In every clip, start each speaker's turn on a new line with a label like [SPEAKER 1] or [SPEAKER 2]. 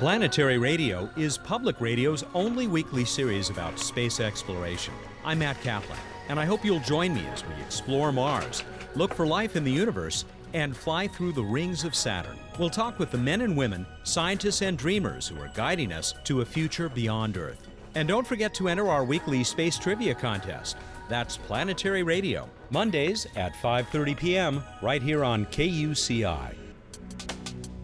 [SPEAKER 1] Planetary Radio is public radio's only weekly series about space exploration. I'm Matt Kaplan, and I hope you'll join me as we explore Mars, look for life in the universe, and fly through the rings of Saturn. We'll talk with the men and women, scientists and dreamers who are guiding us to a future beyond Earth. And don't forget to enter our weekly space trivia contest. That's Planetary Radio, Mondays at 5:30 p.m. right here on KUCI.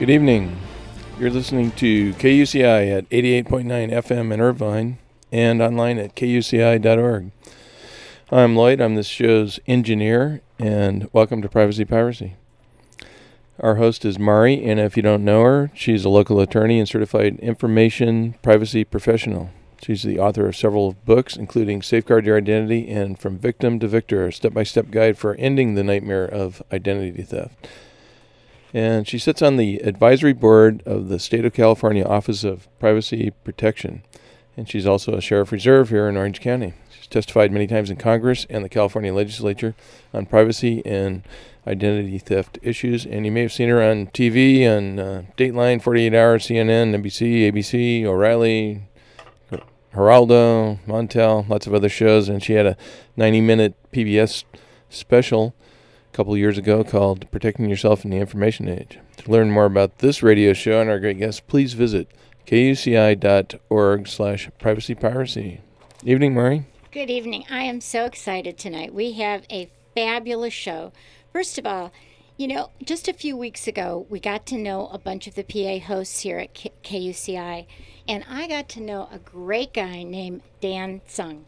[SPEAKER 2] Good evening. You're listening to KUCI at 88.9 FM in Irvine and online at kuci.org. I'm Lloyd. I'm this show's engineer, and welcome to Privacy Piracy. Our host is Mari, and if you don't know her, she's a local attorney and certified information privacy professional. She's the author of several books, including Safeguard Your Identity and From Victim to Victor, a step by step guide for ending the nightmare of identity theft and she sits on the advisory board of the State of California Office of Privacy Protection. And she's also a sheriff reserve here in Orange County. She's testified many times in Congress and the California legislature on privacy and identity theft issues. And you may have seen her on TV on uh, Dateline, 48 Hours, CNN, NBC, ABC, O'Reilly, Geraldo, Montel, lots of other shows. And she had a 90 minute PBS special couple years ago called Protecting Yourself in the Information Age. To learn more about this radio show and our great guests, please visit kuci.org slash privacy piracy. Evening, Mari.
[SPEAKER 3] Good evening. I am so excited tonight. We have a fabulous show. First of all, you know, just a few weeks ago, we got to know a bunch of the PA hosts here at KUCI, and I got to know a great guy named Dan Sung.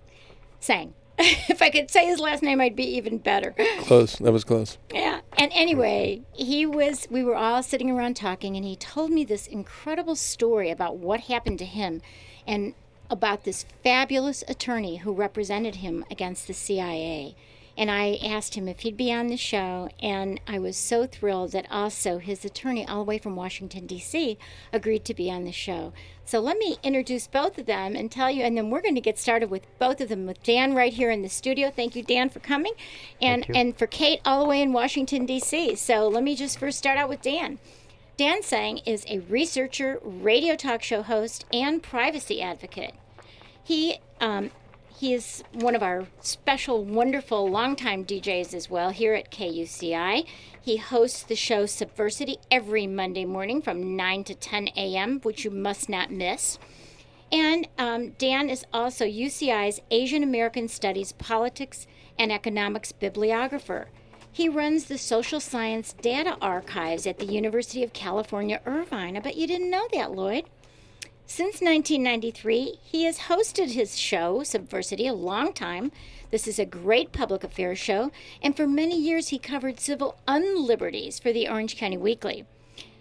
[SPEAKER 3] Tsang. if I could say his last name, I'd be even better.
[SPEAKER 2] Close. That was close.
[SPEAKER 3] Yeah. And anyway, he was, we were all sitting around talking, and he told me this incredible story about what happened to him and about this fabulous attorney who represented him against the CIA. And I asked him if he'd be on the show, and I was so thrilled that also his attorney, all the way from Washington, D.C., agreed to be on the show. So let me introduce both of them and tell you, and then we're going to get started with both of them with Dan right here in the studio. Thank you, Dan, for coming, and and for Kate all the way in Washington D.C. So let me just first start out with Dan. Dan Tsang is a researcher, radio talk show host, and privacy advocate. He um, he is one of our special, wonderful, longtime DJs as well here at KUCI. He hosts the show Subversity every Monday morning from 9 to 10 a.m., which you must not miss. And um, Dan is also UCI's Asian American Studies Politics and Economics bibliographer. He runs the Social Science Data Archives at the University of California, Irvine. I bet you didn't know that, Lloyd. Since 1993, he has hosted his show, Subversity, a long time. This is a great public affairs show, and for many years he covered civil unliberties for the Orange County Weekly.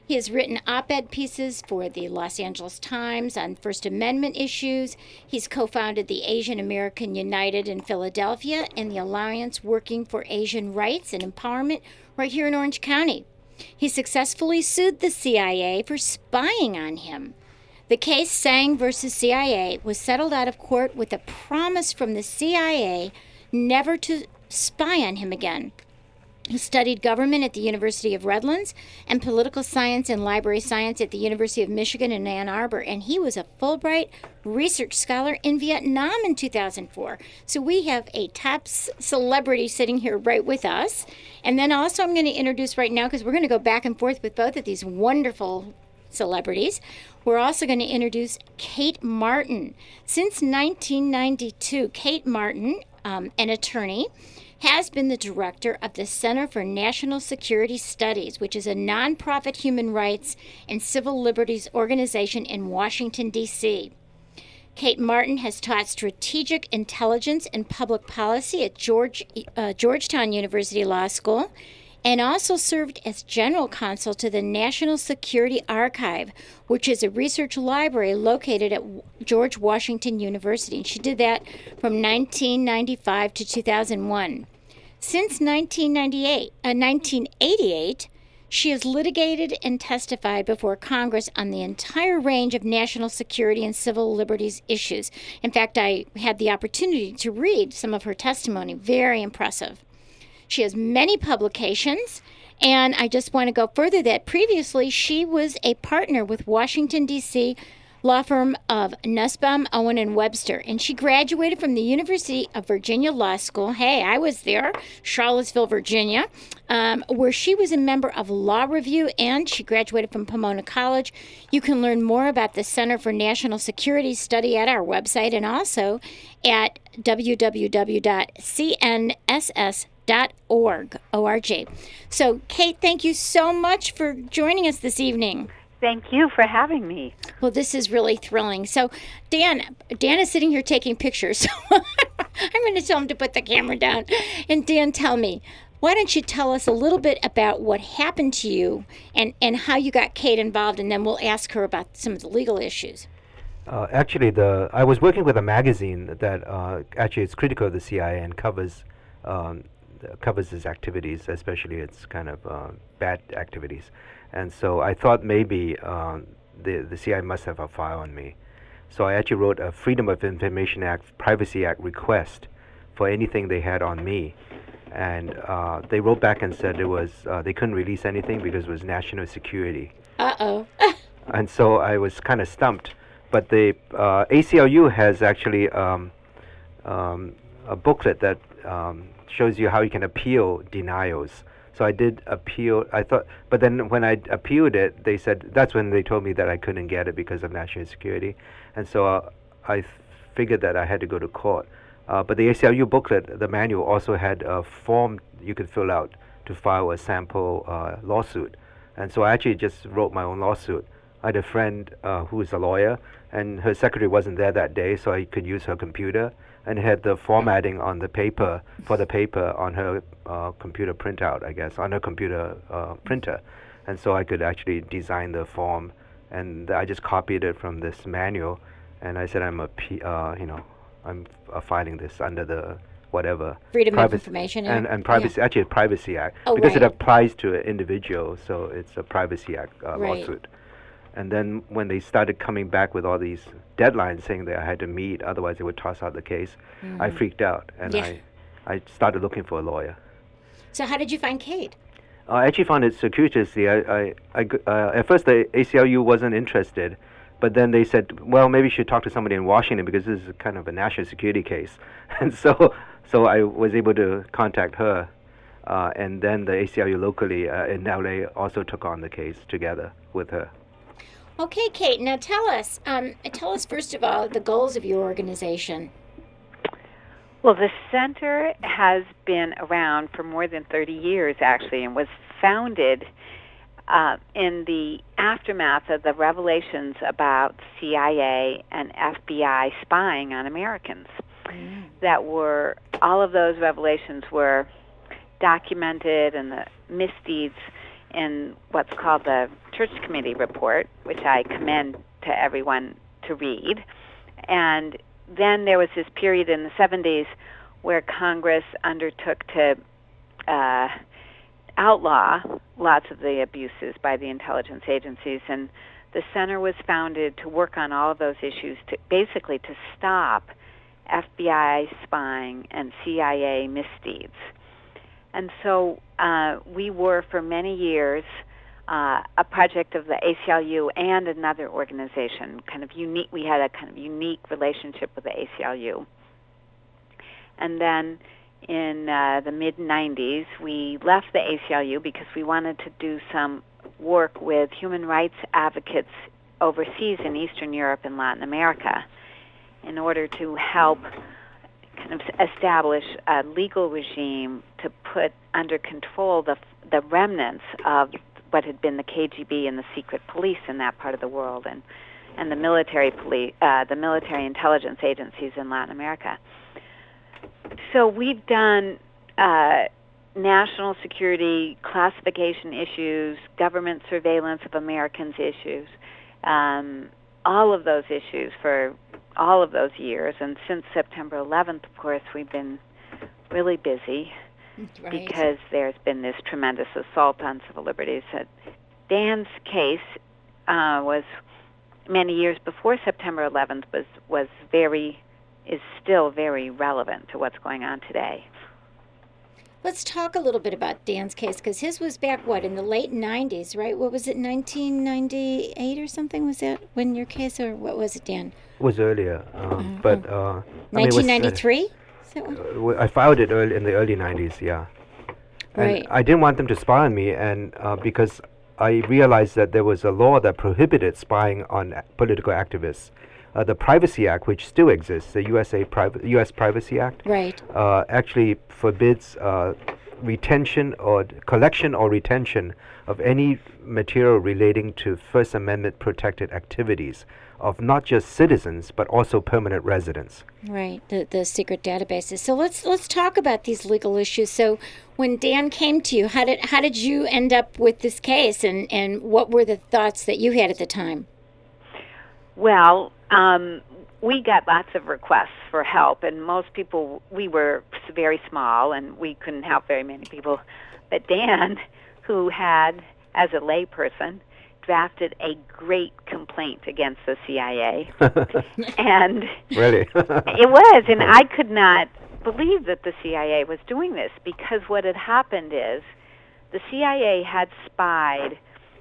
[SPEAKER 3] He has written op ed pieces for the Los Angeles Times on First Amendment issues. He's co founded the Asian American United in Philadelphia and the Alliance Working for Asian Rights and Empowerment right here in Orange County. He successfully sued the CIA for spying on him. The case Tsang versus CIA was settled out of court with a promise from the CIA never to spy on him again. He studied government at the University of Redlands and political science and library science at the University of Michigan in Ann Arbor, and he was a Fulbright research scholar in Vietnam in 2004. So we have a top celebrity sitting here right with us. And then also, I'm going to introduce right now because we're going to go back and forth with both of these wonderful celebrities. We're also going to introduce Kate Martin. Since 1992, Kate Martin, um, an attorney, has been the director of the Center for National Security Studies, which is a nonprofit human rights and civil liberties organization in Washington, D.C. Kate Martin has taught strategic intelligence and public policy at George, uh, Georgetown University Law School and also served as general counsel to the National Security Archive, which is a research library located at George Washington University. And she did that from 1995 to 2001. Since 1998, uh, 1988, she has litigated and testified before Congress on the entire range of national security and civil liberties issues. In fact, I had the opportunity to read some of her testimony. Very impressive. She has many publications. And I just want to go further that previously she was a partner with Washington, D.C law firm of Nussbaum, Owen, and Webster. And she graduated from the University of Virginia Law School. Hey, I was there, Charlottesville, Virginia, um, where she was a member of Law Review and she graduated from Pomona College. You can learn more about the Center for National Security Study at our website and also at www.cnss.org. O-R-G. So, Kate, thank you so much for joining us this evening.
[SPEAKER 4] Thank you for having me.
[SPEAKER 3] Well, this is really thrilling. So, Dan, Dan is sitting here taking pictures. So I'm going to tell him to put the camera down. And Dan, tell me, why don't you tell us a little bit about what happened to you and, and how you got Kate involved, and then we'll ask her about some of the legal issues.
[SPEAKER 5] Uh, actually, the I was working with a magazine that uh, actually is critical of the CIA and covers um, covers its activities, especially its kind of uh, bad activities. And so I thought maybe um, the, the CIA must have a file on me. So I actually wrote a Freedom of Information Act, Privacy Act request for anything they had on me. And uh, they wrote back and said it was uh, they couldn't release anything because it was national security.
[SPEAKER 3] Uh oh.
[SPEAKER 5] and so I was kind of stumped. But the uh, ACLU has actually um, um, a booklet that um, shows you how you can appeal denials. So I did appeal. I thought, but then when I appealed it, they said that's when they told me that I couldn't get it because of national security, and so uh, I figured that I had to go to court. Uh, but the ACLU booklet, the manual, also had a form you could fill out to file a sample uh, lawsuit, and so I actually just wrote my own lawsuit. I had a friend uh, who is a lawyer, and her secretary wasn't there that day, so I could use her computer and had the formatting on the paper for the paper on her uh, computer printout, I guess, on her computer uh, printer, and so I could actually design the form, and I just copied it from this manual, and I said I'm a P, uh, you know, I'm uh, filing this under the whatever
[SPEAKER 3] freedom privacy of information
[SPEAKER 5] and, and privacy
[SPEAKER 3] yeah.
[SPEAKER 5] actually a privacy act
[SPEAKER 3] oh,
[SPEAKER 5] because
[SPEAKER 3] right.
[SPEAKER 5] it applies to an individual, so it's a privacy act uh,
[SPEAKER 3] right.
[SPEAKER 5] lawsuit. And then when they started coming back with all these deadlines saying that I had to meet, otherwise they would toss out the case, mm. I freaked out and
[SPEAKER 3] yeah.
[SPEAKER 5] I, I started looking for a lawyer.
[SPEAKER 3] So how did you find Kate?
[SPEAKER 5] I actually found it circuitously. I, I, I uh, at first the ACLU wasn't interested, but then they said, well, maybe you should talk to somebody in Washington because this is kind of a national security case, and so so I was able to contact her, uh, and then the ACLU locally uh, in LA also took on the case together with her.
[SPEAKER 3] Okay, Kate. Now tell us. Um, tell us first of all the goals of your organization.
[SPEAKER 4] Well, the center has been around for more than 30 years, actually, and was founded uh, in the aftermath of the revelations about CIA and FBI spying on Americans. Mm. That were all of those revelations were documented, and the misdeeds in what's called the Church Committee report, which I commend to everyone to read. And then there was this period in the 70s where Congress undertook to uh, outlaw lots of the abuses by the intelligence agencies, and the center was founded to work on all of those issues, to basically to stop FBI spying and CIA misdeeds. And so uh, we were for many years uh, a project of the ACLU and another organization. Kind of unique. We had a kind of unique relationship with the ACLU. And then in uh, the mid 90s, we left the ACLU because we wanted to do some work with human rights advocates overseas in Eastern Europe and Latin America in order to help kind of establish a legal regime to put under control the the remnants of what had been the KGB and the secret police in that part of the world, and and the military police, uh, the military intelligence agencies in Latin America. So we've done uh, national security classification issues, government surveillance of Americans issues, um, all of those issues for all of those years. And since September 11th, of course, we've been really busy
[SPEAKER 3] Right.
[SPEAKER 4] because there's been this tremendous assault on civil liberties. Dan's case uh, was many years before September 11th was was very is still very relevant to what's going on today.
[SPEAKER 3] Let's talk a little bit about Dan's case because his was back what in the late '90s, right? What was it, 1998 or something? Was that when your case, or what was it, Dan?
[SPEAKER 5] It was earlier, um, but uh, I mean, uh,
[SPEAKER 3] 1993. Is that
[SPEAKER 5] uh, w- I filed it early in the early 90s, yeah. And
[SPEAKER 3] Right.
[SPEAKER 5] I didn't want them to spy on me, and uh, because I realized that there was a law that prohibited spying on political activists. Uh, the Privacy Act, which still exists, the USA Priv- U.S. Privacy Act,
[SPEAKER 3] Right.
[SPEAKER 5] uh, actually forbids uh, retention or d- collection or retention of any material relating to First Amendment protected activities of not just citizens but also permanent residents.
[SPEAKER 3] Right, the the secret databases. So let's let's talk about these legal issues. So when Dan came to you, how did how did you end up with this case, and and what were the thoughts that you had at the time?
[SPEAKER 4] Well, um, we got lots of requests for help, and most people, we were very small and we couldn't help very many people. But Dan, who had, as a layperson, drafted a great complaint against the CIA, and
[SPEAKER 5] really?
[SPEAKER 4] it was, and I could not believe that the CIA was doing this because what had happened is the CIA had spied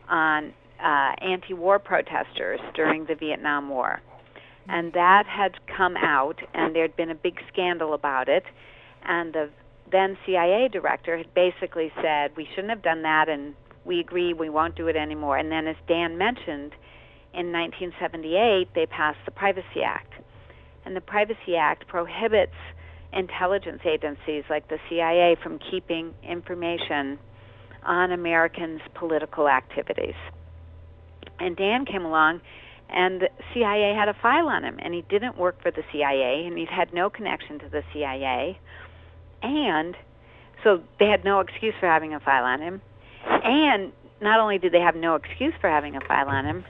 [SPEAKER 4] on uh, anti-war protesters during the Vietnam War, and that had come out, and there had been a big scandal about it, and the then CIA director had basically said we shouldn't have done that, and we agree we won't do it anymore. And then, as Dan mentioned, in 1978 they passed the Privacy Act, and the Privacy Act prohibits intelligence agencies like the CIA from keeping information on Americans' political activities. And Dan came along, and the CIA had a file on him, and he didn't work for the CIA, and he'd had no connection to the CIA, and so they had no excuse for having a file on him. And not only did they have no excuse for having a file on him,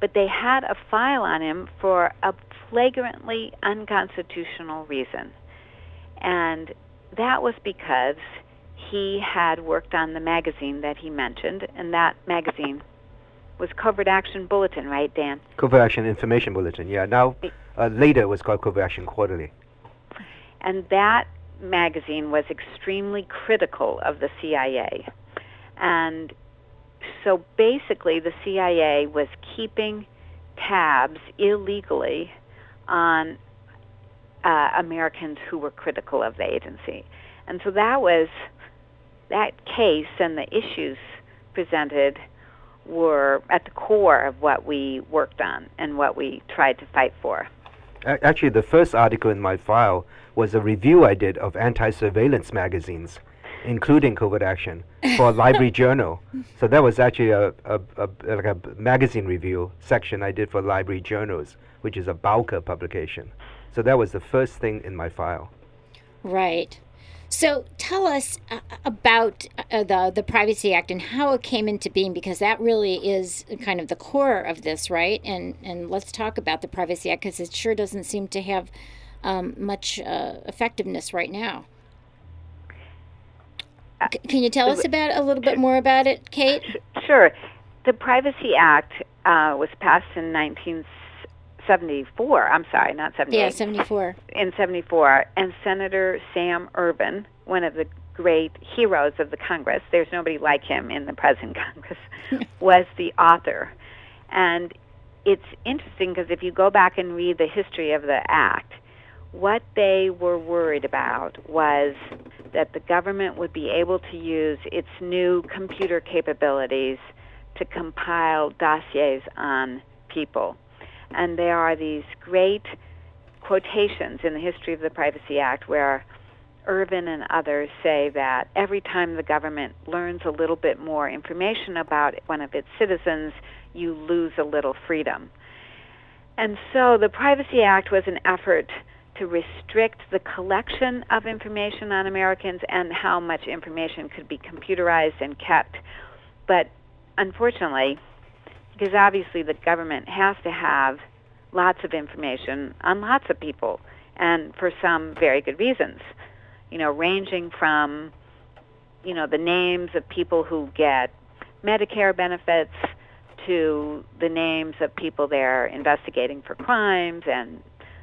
[SPEAKER 4] but they had a file on him for a flagrantly unconstitutional reason. And that was because he had worked on the magazine that he mentioned, and that magazine was Covert Action Bulletin, right, Dan?
[SPEAKER 5] Covert Action Information Bulletin, yeah. Now, uh, later it was called Covert Action Quarterly.
[SPEAKER 4] And that magazine was extremely critical of the CIA. And so basically, the CIA was keeping tabs illegally on uh, Americans who were critical of the agency. And so that was that case and the issues presented were at the core of what we worked on and what we tried to fight for.
[SPEAKER 5] Actually, the first article in my file was a review I did of anti-surveillance magazines, including Covert Action, for a library journal. So that was actually a, a, a like a b- magazine review section I did for library journals, which is a Bowker publication. So that was the first thing in my file.
[SPEAKER 3] Right. So tell us uh, about uh, the the Privacy Act and how it came into being, because that really is kind of the core of this, right? And and let's talk about the Privacy Act because it sure doesn't seem to have um, much uh, effectiveness right now. C- can you tell us about a little bit more about it, Kate?
[SPEAKER 4] Sure. The Privacy Act uh, was passed in 1974. I'm sorry, not 78.
[SPEAKER 3] Yeah, seventy four.
[SPEAKER 4] in 74, and Senator Sam Ervin, one of the great heroes of the Congress, there's nobody like him in the present Congress, was the author. And it's interesting because if you go back and read the history of the act, what they were worried about was that the government would be able to use its new computer capabilities to compile dossiers on people. And there are these great quotations in the history of the Privacy Act where Ervin and others say that every time the government learns a little bit more information about one of its citizens, you lose a little freedom. And so the Privacy Act was an effort to restrict the collection of information on Americans and how much information could be computerized and kept. But unfortunately, because obviously the government has to have lots of information on lots of people, and for some very good reasons, you know, ranging from, you know, the names of people who get Medicare benefits to the names of people they're investigating for crimes and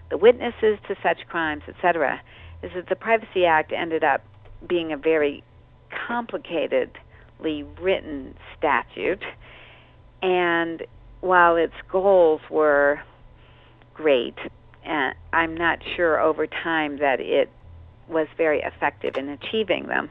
[SPEAKER 4] the witnesses to such crimes, etc., is that the Privacy Act ended up being a very complicatedly written statute. And while its goals were great, uh, I'm not sure over time that it was very effective in achieving them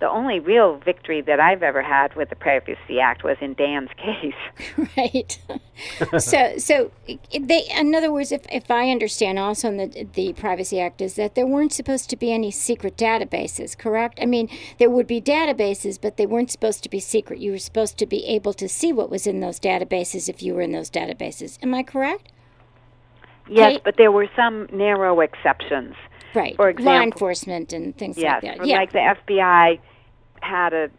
[SPEAKER 4] the only real victory that I've ever had with the Privacy Act was in Dan's case.
[SPEAKER 3] right. so, so they, in other words, if, if I understand also in the, the Privacy Act is that there weren't supposed to be any secret databases, correct? I mean, there would be databases, but they weren't supposed to be secret. You were supposed to be able to see what was in those databases if you were in those databases. Am I correct?
[SPEAKER 4] Yes, Kate? but there were some narrow exceptions.
[SPEAKER 3] Right.
[SPEAKER 4] For example,
[SPEAKER 3] law enforcement and things
[SPEAKER 4] yes,
[SPEAKER 3] like that.
[SPEAKER 4] Yeah. Like the FBI had a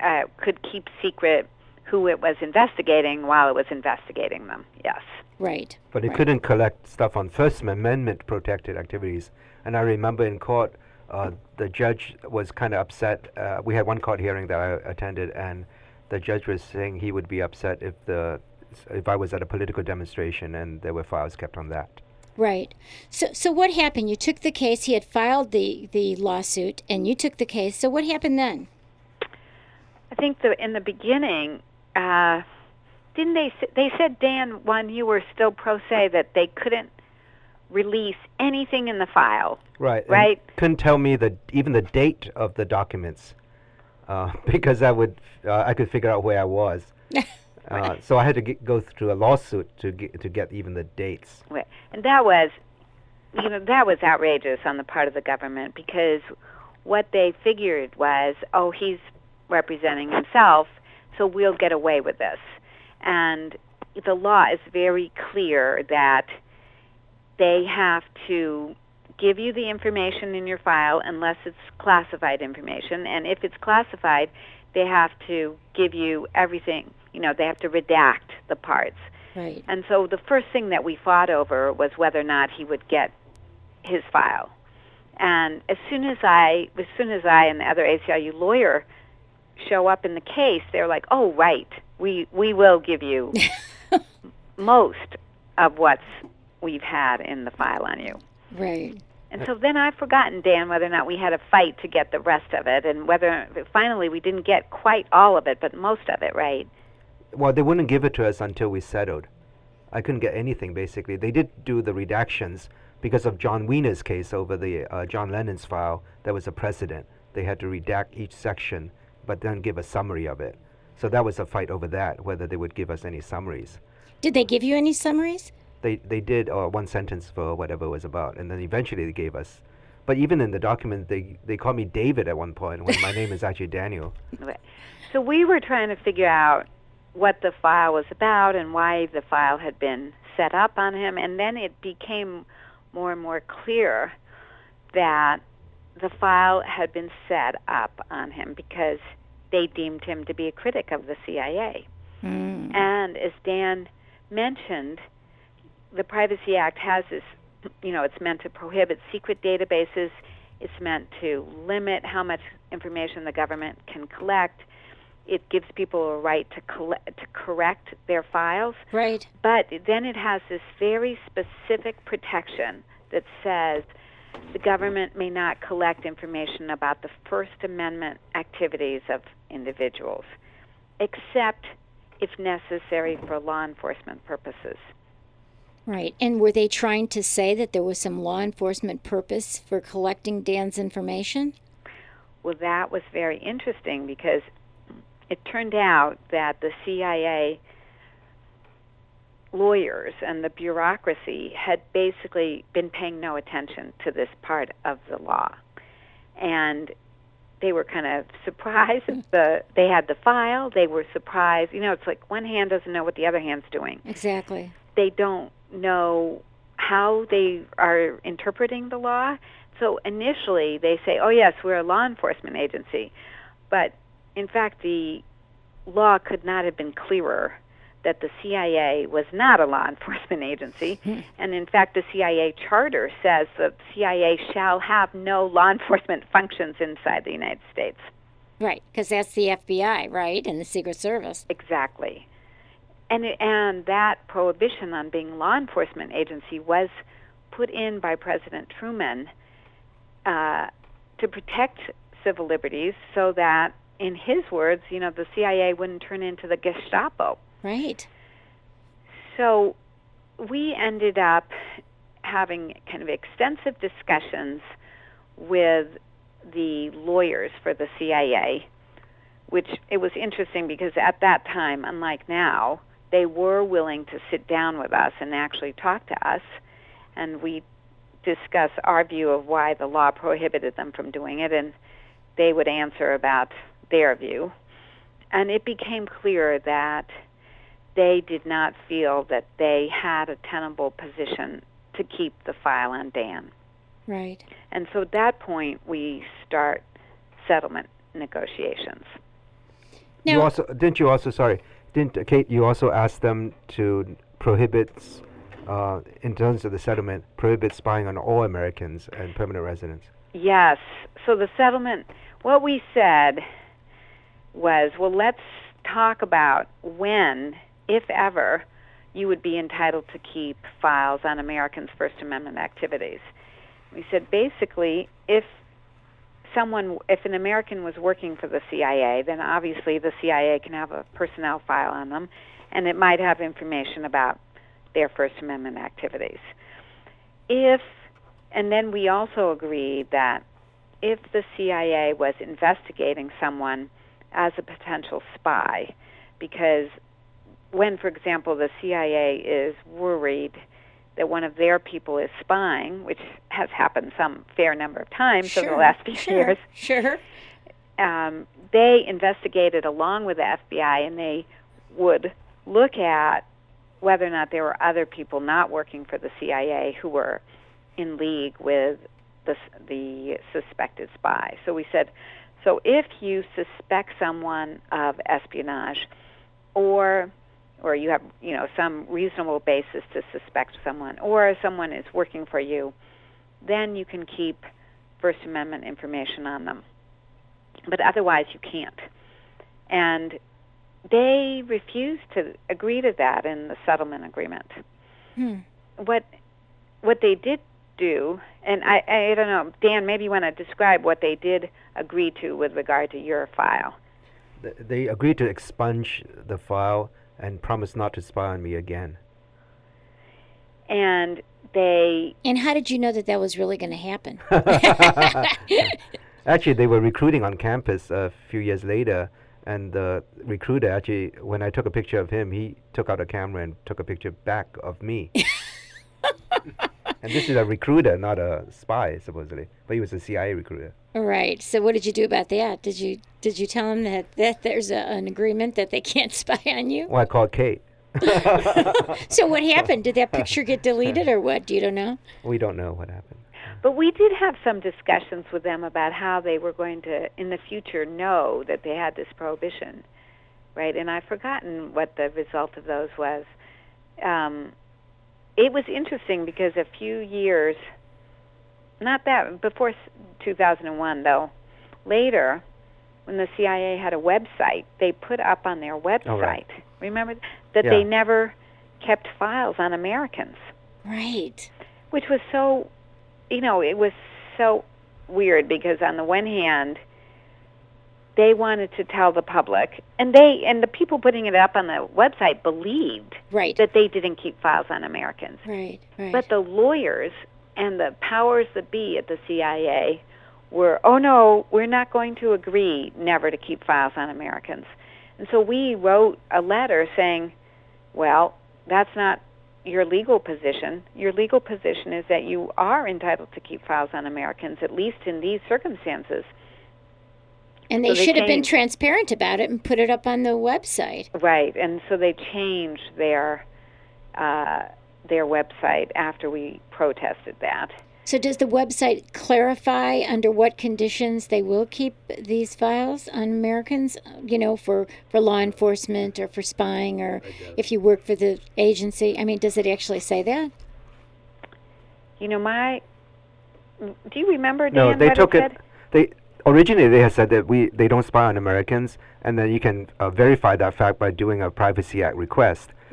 [SPEAKER 4] uh, could keep secret who it was investigating while it was investigating them. Yes.
[SPEAKER 3] Right.
[SPEAKER 5] But it
[SPEAKER 3] right.
[SPEAKER 5] couldn't collect stuff on First Amendment protected activities. And I remember in court, uh, the judge was kind of upset. Uh, we had one court hearing that I attended, and the judge was saying he would be upset if the if I was at a political demonstration and there were files kept on that.
[SPEAKER 3] Right. So, so what happened? You took the case. He had filed the the lawsuit, and you took the case. So, what happened then?
[SPEAKER 4] I think the in the beginning, uh, didn't they? They said Dan, when you were still pro se, that they couldn't release anything in the file.
[SPEAKER 5] Right.
[SPEAKER 4] Right.
[SPEAKER 5] couldn't tell me the even the date of the documents, uh, because I would uh, I could figure out where I was. Uh, so I had to get, go through a lawsuit to get, to get even the dates.
[SPEAKER 4] Right. And that was, you know, that was outrageous on the part of the government because what they figured was, oh, he's representing himself, so we'll get away with this. And the law is very clear that they have to give you the information in your file unless it's classified information. And if it's classified, they have to give you everything. You know, they have to redact the parts.
[SPEAKER 3] Right.
[SPEAKER 4] And so the first thing that we fought over was whether or not he would get his file. And as soon as I, as soon as I and the other ACLU lawyer show up in the case, they're like, "Oh, right, we we will give you most of what's we've had in the file on you."
[SPEAKER 3] Right.
[SPEAKER 4] And so then I've forgotten, Dan, whether or not we had a fight to get the rest of it, and whether finally we didn't get quite all of it, but most of it, right?
[SPEAKER 5] Well, they wouldn't give it to us until we settled. I couldn't get anything basically. They did do the redactions because of Jon Wiener's case over the uh, John Lennon's file. That was a precedent. They had to redact each section but then give a summary of it. So that was a fight over that, whether they would give us any summaries.
[SPEAKER 3] Did they give you any summaries?
[SPEAKER 5] They they did uh, one sentence for whatever it was about, and then eventually they gave us. But even in the document, they they called me David at one point when my name is actually Daniel.
[SPEAKER 4] So we were trying to figure out what the file was about and why the file had been set up on him, and then it became more and more clear that the file had been set up on him because they deemed him to be a critic of the CIA.
[SPEAKER 3] Mm.
[SPEAKER 4] And as Dan mentioned, the Privacy Act has this, you know, it's meant to prohibit secret databases, it's meant to limit how much information the government can collect. It gives people a right to collect, to correct their files.
[SPEAKER 3] Right.
[SPEAKER 4] But then it has this very specific protection that says the government may not collect information about the First Amendment activities of individuals, except if necessary for law enforcement purposes.
[SPEAKER 3] Right. And were they trying to say that there was some law enforcement purpose for collecting Dan's information?
[SPEAKER 4] Well, that was very interesting because it turned out that the CIA lawyers and the bureaucracy had basically been paying no attention to this part of the law. And they were kind of surprised that the they had the file. They were surprised. You know, it's like one hand doesn't know what the other hand's doing.
[SPEAKER 3] Exactly.
[SPEAKER 4] They don't know how they are interpreting the law. So initially they say, oh, yes, we're a law enforcement agency. But in fact, the law could not have been clearer that the CIA was not a law enforcement agency. and in fact, the CIA charter says the CIA shall have no law enforcement functions inside the United States.
[SPEAKER 3] Right, because that's the FBI, right, and the Secret Service.
[SPEAKER 4] Exactly. And, and that prohibition on being a law enforcement agency was put in by President Truman uh, to protect civil liberties so that, in his words, you know, the CIA wouldn't turn into the Gestapo.
[SPEAKER 3] Right.
[SPEAKER 4] So we ended up having kind of extensive discussions with the lawyers for the CIA, which it was interesting because at that time, unlike now, they were willing to sit down with us and actually talk to us, and we discuss our view of why the law prohibited them from doing it, and they would answer about their view. And it became clear that they did not feel that they had a tenable position to keep the file on Dan.
[SPEAKER 3] Right.
[SPEAKER 4] And so at that point, we start settlement negotiations.
[SPEAKER 5] you
[SPEAKER 3] Now,
[SPEAKER 5] also didn't you also sorry didn't uh, Kate you also ask them to prohibit uh, in terms of the settlement prohibit spying on all Americans and permanent residents.
[SPEAKER 4] Yes. So the settlement, what we said was, well, let's talk about when, if ever, you would be entitled to keep files on Americans' First Amendment activities. We said basically, if someone, if an American was working for the CIA, then obviously the CIA can have a personnel file on them, and it might have information about their First Amendment activities. If, and then we also agreed that if the CIA was investigating someone as a potential spy, because when, for example, the CIA is worried that one of their people is spying, which has happened some fair number of times over the last few
[SPEAKER 3] sure,
[SPEAKER 4] years,
[SPEAKER 3] Sure.
[SPEAKER 4] um, they investigated along with the FBI and they would look at whether or not there were other people not working for the CIA who were in league with the, the suspected spy. So we said, so if you suspect someone of espionage or or you have you know some reasonable basis to suspect someone or someone is working for you, then you can keep First Amendment information on them but otherwise you can't. And they refused to agree to that in the settlement agreement.
[SPEAKER 3] Hmm.
[SPEAKER 4] What what they did do, and I, I don't know, Dan, maybe you want to describe what they did agree to with regard to your file.
[SPEAKER 5] They agreed to expunge the file and promise not to spy on me again.
[SPEAKER 4] And they
[SPEAKER 3] And how did you know that that was really going to happen?
[SPEAKER 5] Actually, they were recruiting on campus a few years later, and the recruiter actually, when I took a picture of him, he took out a camera and took a picture back of me. and this is a recruiter, not a spy, supposedly, but he was a CIA recruiter.
[SPEAKER 3] All right. So what did you do about that? Did you did you tell them that, that there's a, an agreement that they can't spy on you?
[SPEAKER 5] Well, I called Kate.
[SPEAKER 3] So what happened? Did that picture get deleted or what? You don't know?
[SPEAKER 5] We don't know what happened.
[SPEAKER 4] But we did have some discussions with them about how they were going to, in the future, know that they had this prohibition, right? And I've forgotten what the result of those was. Um, it was interesting because a few years, not that before 2001 though, later, when the CIA had a website, they put up on their website.
[SPEAKER 5] Oh, right.
[SPEAKER 4] Remember that they never kept files on Americans
[SPEAKER 3] Right.
[SPEAKER 4] which was so you know it was so weird because on the one hand they wanted to tell the public and they and the people putting it up on the website believed
[SPEAKER 3] Right.
[SPEAKER 4] that they didn't keep files on Americans
[SPEAKER 3] right. Right.
[SPEAKER 4] but the lawyers and the powers that be at the CIA were oh no we're not going to agree never to keep files on Americans and so we wrote a letter saying well that's not your legal position. Your legal position is that you are entitled to keep files on Americans, at least in these circumstances.
[SPEAKER 3] And
[SPEAKER 4] so
[SPEAKER 3] they
[SPEAKER 4] they
[SPEAKER 3] should have been transparent about it and put it up on the website.
[SPEAKER 4] Right, and so they changed their uh, their website after we protested that.
[SPEAKER 3] So, does the website clarify under what conditions they will keep these files on Americans? You know, for for law enforcement or for spying, or if you work for the agency. I mean, does it actually say that?
[SPEAKER 4] You know, my. Do you remember? Dan,
[SPEAKER 5] no, they
[SPEAKER 4] what
[SPEAKER 5] took
[SPEAKER 4] it.
[SPEAKER 5] it. They originally they had said that we they don't spy on Americans, and then you can uh, verify that fact by doing a Privacy Act request,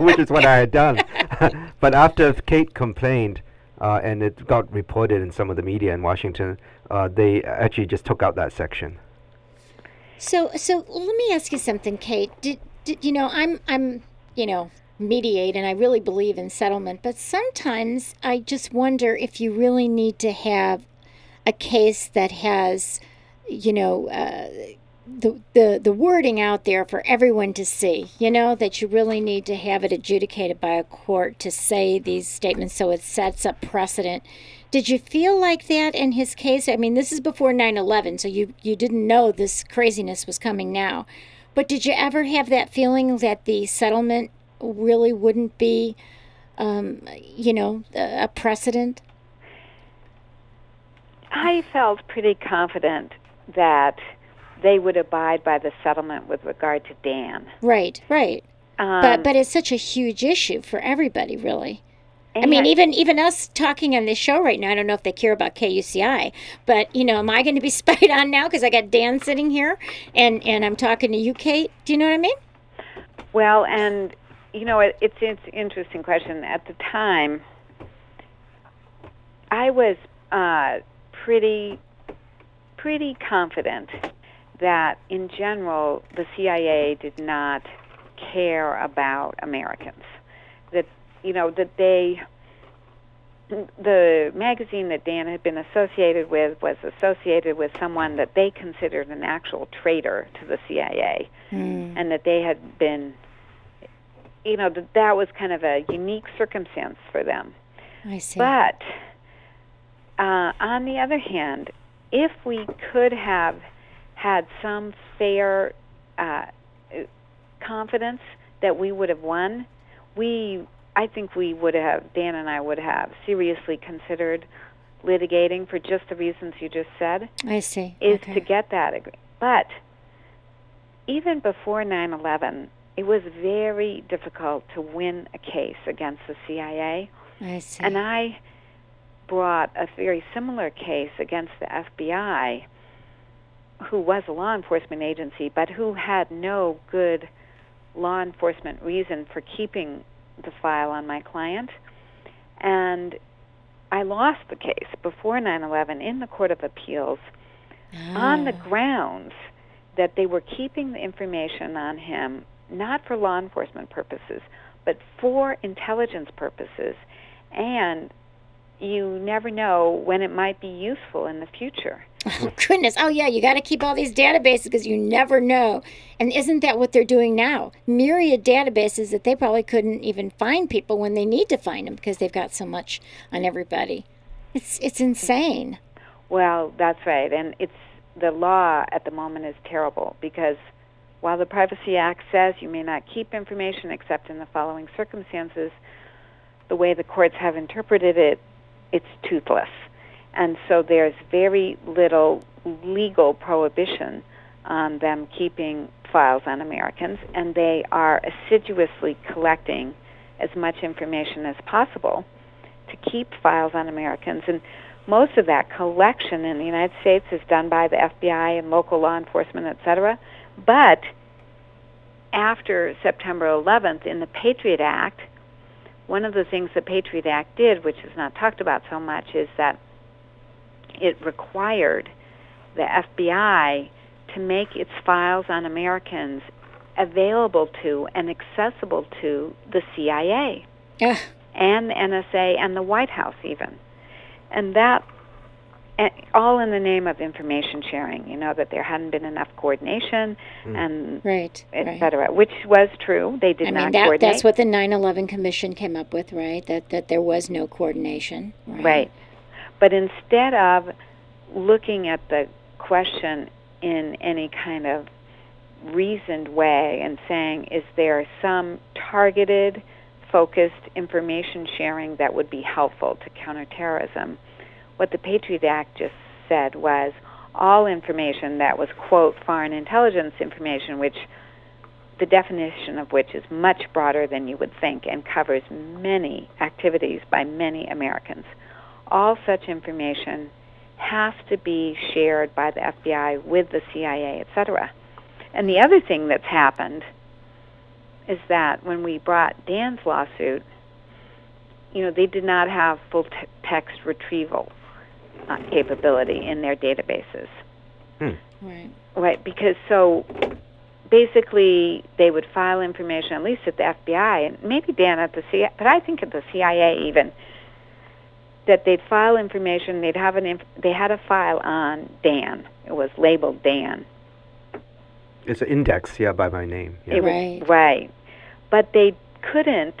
[SPEAKER 5] which is what I had done. but after Kate complained, uh, and it got reported in some of the media in Washington, uh, they actually just took out that section.
[SPEAKER 3] So, so let me ask you something, Kate. Did, did you know I'm I'm you know mediate and I really believe in settlement, but sometimes I just wonder if you really need to have a case that has, you know, uh, the, the the wording out there for everyone to see. You know that you really need to have it adjudicated by a court to say these statements, so it sets up precedent. Did you feel like that in his case? I mean, this is before 9/11, so you you didn't know this craziness was coming now. But did you ever have that feeling that the settlement really wouldn't be, um, you know, a precedent?
[SPEAKER 4] I felt pretty confident that they would abide by the settlement with regard to Dan.
[SPEAKER 3] Right, right.
[SPEAKER 4] Um,
[SPEAKER 3] but but it's such a huge issue for everybody, really. I mean, even even us talking on this show right now. I don't know if they care about KUCI, but you know, am I going to be spied on now because I got Dan sitting here and and I'm talking to you, Kate? Do you know what I mean?
[SPEAKER 4] Well, and you know, it, it's it's an interesting question. At the time, I was uh, pretty pretty confident that, in general, the CIA did not care about Americans. That you know that they the magazine that Dan had been associated with was associated with someone that they considered an actual traitor to the CIA, hmm. and that they had been, you know, that that was kind of a unique circumstance for them.
[SPEAKER 3] I see.
[SPEAKER 4] But uh, on the other hand, if we could have had some fair uh, confidence that we would have won, we I think we would have Dan and I would have seriously considered litigating for just the reasons you just said
[SPEAKER 3] I see.
[SPEAKER 4] is
[SPEAKER 3] okay.
[SPEAKER 4] to get that agree- but even before 9/11 it was very difficult to win a case against the CIA
[SPEAKER 3] I see.
[SPEAKER 4] and I brought a very similar case against the FBI, who was a law enforcement agency, but who had no good law enforcement reason for keeping the file on my client. And I lost the case before 9 11 in the Court of Appeals on the
[SPEAKER 3] Ah.
[SPEAKER 4] grounds that they were keeping the information on him not for law enforcement purposes, but for intelligence purposes. And you never know when it might be useful in the future.
[SPEAKER 3] Oh, goodness. Oh, yeah, you got to keep all these databases because you never know. And isn't that what they're doing now? Myriad databases that they probably couldn't even find people when they need to find them because they've got so much on everybody. It's it's insane.
[SPEAKER 4] Well, that's right. And it's the law at the moment is terrible because while the Privacy Act says you may not keep information except in the following circumstances, the way the courts have interpreted it, it's toothless. And so there's very little legal prohibition on them keeping files on Americans, and they are assiduously collecting as much information as possible to keep files on Americans. And most of that collection in the United States is done by the FBI and local law enforcement, et cetera. But after September 11th, in the Patriot Act, one of the things the Patriot Act did, which is not talked about so much, is that it required the FBI to make its files on Americans available to and accessible to the CIA
[SPEAKER 3] Ugh.
[SPEAKER 4] and the NSA and the White House even. And that and all in the name of information sharing, you know, that there hadn't been enough coordination hmm. and
[SPEAKER 3] Right.
[SPEAKER 4] et
[SPEAKER 3] right.
[SPEAKER 4] cetera, which was true. They did
[SPEAKER 3] I
[SPEAKER 4] not
[SPEAKER 3] mean, that,
[SPEAKER 4] coordinate.
[SPEAKER 3] that's what the 9 11 Commission came up with, right? That, that there was no coordination. Right.
[SPEAKER 4] Right. But instead of looking at the question in any kind of reasoned way and saying, is there some targeted focused information sharing that would be helpful to counterterrorism. What the Patriot Act just said was all information that was, quote, foreign intelligence information, which the definition of which is much broader than you would think and covers many activities by many Americans. All such information has to be shared by the FBI with the CIA, etc. And the other thing that's happened is that when we brought Dan's lawsuit, you know, they did not have full t- text retrieval uh, capability in their databases.
[SPEAKER 5] Hmm.
[SPEAKER 3] Right.
[SPEAKER 4] Right, because so basically they would file information, at least at the FBI, and maybe Dan at the CIA, but I think at the CIA even, that they'd file information. They'd have an inf- they had a file on Dan. It was labeled Dan.
[SPEAKER 5] It's an index, yeah, by my name. Yeah.
[SPEAKER 4] It was-
[SPEAKER 3] Right.
[SPEAKER 4] right. But they couldn't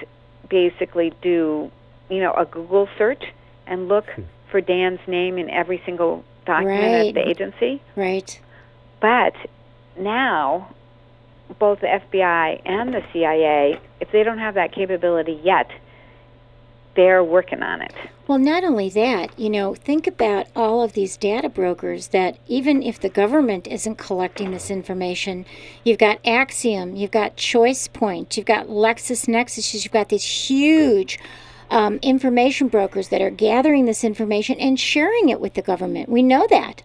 [SPEAKER 4] basically do, you know, a Google search and look
[SPEAKER 5] Hmm.
[SPEAKER 4] For Dan's name in every single document
[SPEAKER 3] Right.
[SPEAKER 4] at the agency.
[SPEAKER 3] Right.
[SPEAKER 4] But now, both the FBI and the CIA, if they don't have that capability yet, they're working on it.
[SPEAKER 3] Well, not only that, you know, think about all of these data brokers that even if the government isn't collecting this information, you've got Acxiom, you've got ChoicePoint, you've got LexisNexis, you've got these huge um, information brokers that are gathering this information and sharing it with the government. We know that.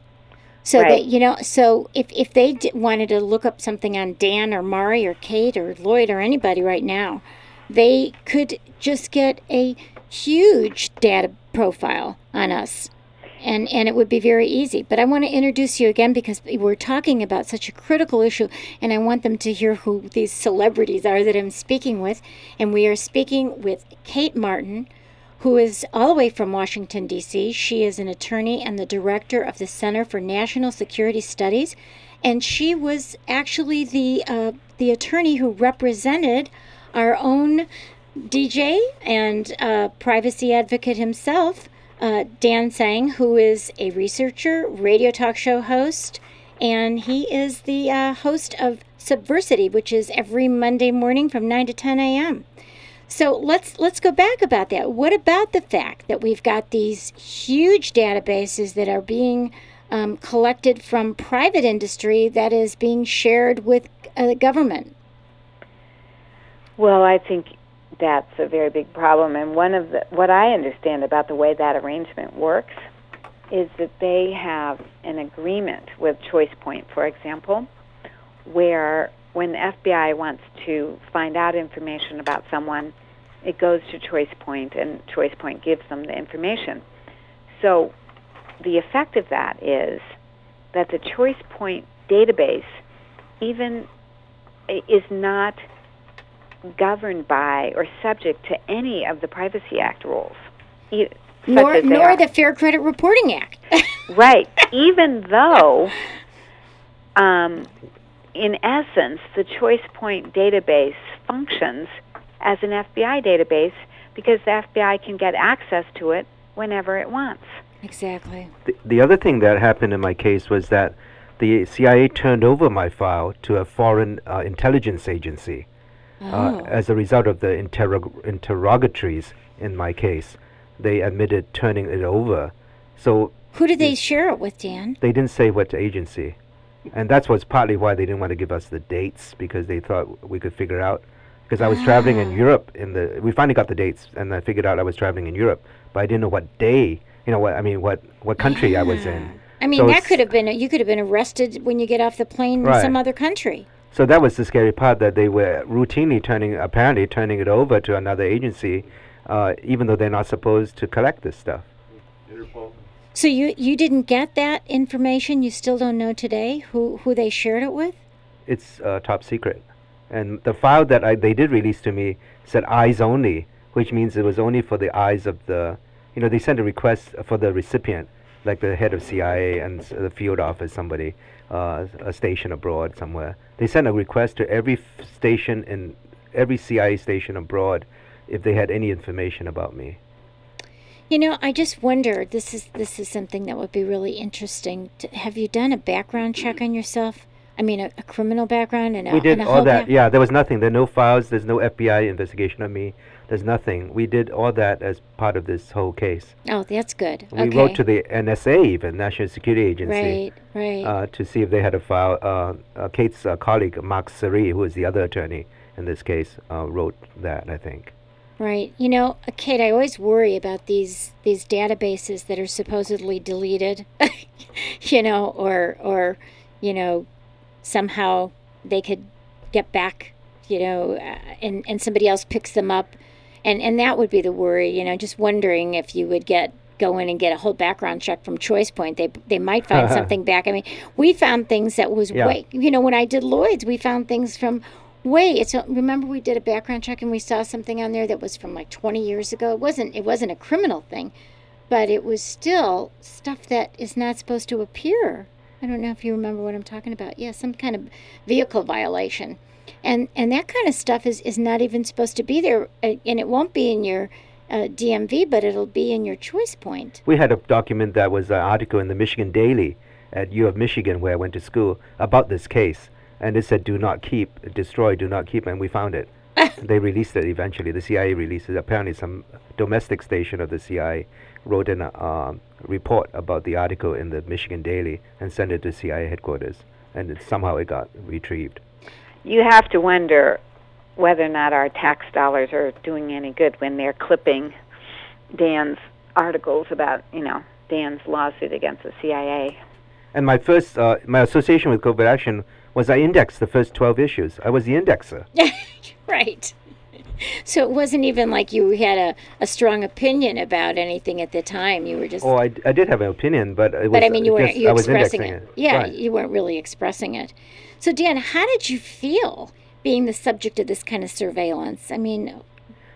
[SPEAKER 3] So
[SPEAKER 4] Right.
[SPEAKER 3] that you know, so if if they d- wanted to look up something on Dan or Mari or Kate or Lloyd or anybody right now, they could just get a huge data profile on us. And, and it would be very easy. But I want to introduce you again because we're talking about such a critical issue, and I want them to hear who these celebrities are that I'm speaking with. And we are speaking with Kate Martin, who is all the way from Washington, D.C. She is an attorney and the director of the Center for National Security Studies. And she was actually the, uh, the attorney who represented our own DJ and uh, privacy advocate himself, uh, Dan Tsang, who is a researcher, radio talk show host, and he is the uh, host of Subversity, which is every Monday morning from 9 to 10 a.m. So let's let's go back about that. What about the fact that we've got these huge databases that are being um, collected from private industry that is being shared with uh, the government?
[SPEAKER 4] Well, I think that's a very big problem. And one of the what I understand about the way that arrangement works is that they have an agreement with ChoicePoint, for example, where when the FBI wants to find out information about someone, it goes to ChoicePoint, and ChoicePoint gives them the information. So the effect of that is that the ChoicePoint database even is not governed by or subject to any of the Privacy Act rules. E-
[SPEAKER 3] Nor, nor
[SPEAKER 4] are.
[SPEAKER 3] the Fair Credit Reporting Act.
[SPEAKER 4] Right. Even though, um, in essence, the ChoicePoint database functions as an FBI database because the FBI can get access to it whenever it wants.
[SPEAKER 3] exactly.
[SPEAKER 5] The, the other thing that happened in my case was that the CIA turned over my file to a foreign uh, intelligence agency
[SPEAKER 3] Oh.
[SPEAKER 5] as a result of the interrog- interrogatories in my case. They admitted turning it over. So
[SPEAKER 3] Who did they share it with, Dan?
[SPEAKER 5] they didn't say what agency. And that's what's partly why they didn't want to give us the dates because they thought we could figure out. Because I was traveling in
[SPEAKER 3] Ah.
[SPEAKER 5] Europe in the. We finally got the dates, and I figured out I was traveling in Europe, but I didn't know what day. You know what I mean? What what country I was in.
[SPEAKER 3] I mean,
[SPEAKER 5] So
[SPEAKER 3] that could have been, you could have been arrested when you get off the plane in some other country.
[SPEAKER 5] So that was the scary part that they were routinely turning, apparently turning it over to another agency, uh, even though they're not supposed to collect this stuff.
[SPEAKER 3] So you, you didn't get that information? You still don't know today who, who they shared it with?
[SPEAKER 5] It's uh, top secret. And the file that I, they did release to me said eyes only, which means it was only for the eyes of the, you know, they sent a request for the recipient, like the head of CIA and the field office, somebody, uh, a station abroad somewhere. They sent a request to every f- station in every CIA station abroad if they had any information about me.
[SPEAKER 3] You know, I just wonder. This is this is something that would be really interesting. To, have you done a background check on yourself? I mean, a, a criminal background and a
[SPEAKER 5] we did all that.
[SPEAKER 3] back-
[SPEAKER 5] Yeah, there was nothing. There are no files. There's no FBI investigation on me. There's nothing. We did all that as part of this whole case.
[SPEAKER 3] Oh, that's good.
[SPEAKER 5] We
[SPEAKER 3] okay.
[SPEAKER 5] wrote to the NSA, even National Security Agency,
[SPEAKER 3] Right, right.
[SPEAKER 5] uh, to see if they had a file. Uh, uh, Kate's uh, colleague, Mark Sari, who is the other attorney in this case, uh, wrote that, I think.
[SPEAKER 3] Right. You know, uh, Kate, I always worry about these these databases that are supposedly deleted, you know, or or you know, somehow they could get back, you know, uh, and and somebody else picks them up, and and that would be the worry. You know, just wondering if you would get go in and get a whole background check from Choice Point. They they might find something back. I mean, we found things that was
[SPEAKER 5] Yeah.
[SPEAKER 3] way. You know, when I did Lloyd's, we found things from way it's remember we did a background check and we saw something on there that was from like 20 years ago it wasn't it wasn't a criminal thing but it was still stuff that is not supposed to appear i don't know if you remember what i'm talking about yeah some kind of vehicle violation and and that kind of stuff is is not even supposed to be there uh, and it won't be in your uh, dmv but it'll be in your choice point
[SPEAKER 5] We had a document that was an article in the Michigan Daily at U of Michigan, where I went to school, about this case. And it said, do not keep, destroy, do not keep, and we found it. they released it eventually. The CIA released it. Apparently, some domestic station of the CIA wrote in a um, report about the article in the Michigan Daily and sent it to CIA headquarters. And it, somehow it got retrieved.
[SPEAKER 4] You have to wonder whether or not our tax dollars are doing any good when they're clipping Dan's articles about, you know, Dan's lawsuit against the CIA.
[SPEAKER 5] And my first, uh, my association with Covert Action was I indexed the first 12 issues. I was the indexer.
[SPEAKER 3] right so it wasn't even like you had a, a strong opinion about anything at the time you were just
[SPEAKER 5] Oh, I, I did have an opinion, but it was
[SPEAKER 3] but I mean, you weren't you expressing
[SPEAKER 5] indexing
[SPEAKER 3] it. Yeah,
[SPEAKER 5] Right.
[SPEAKER 3] you weren't really expressing it. So, Dan, how did you feel being the subject of this kind of surveillance? I mean,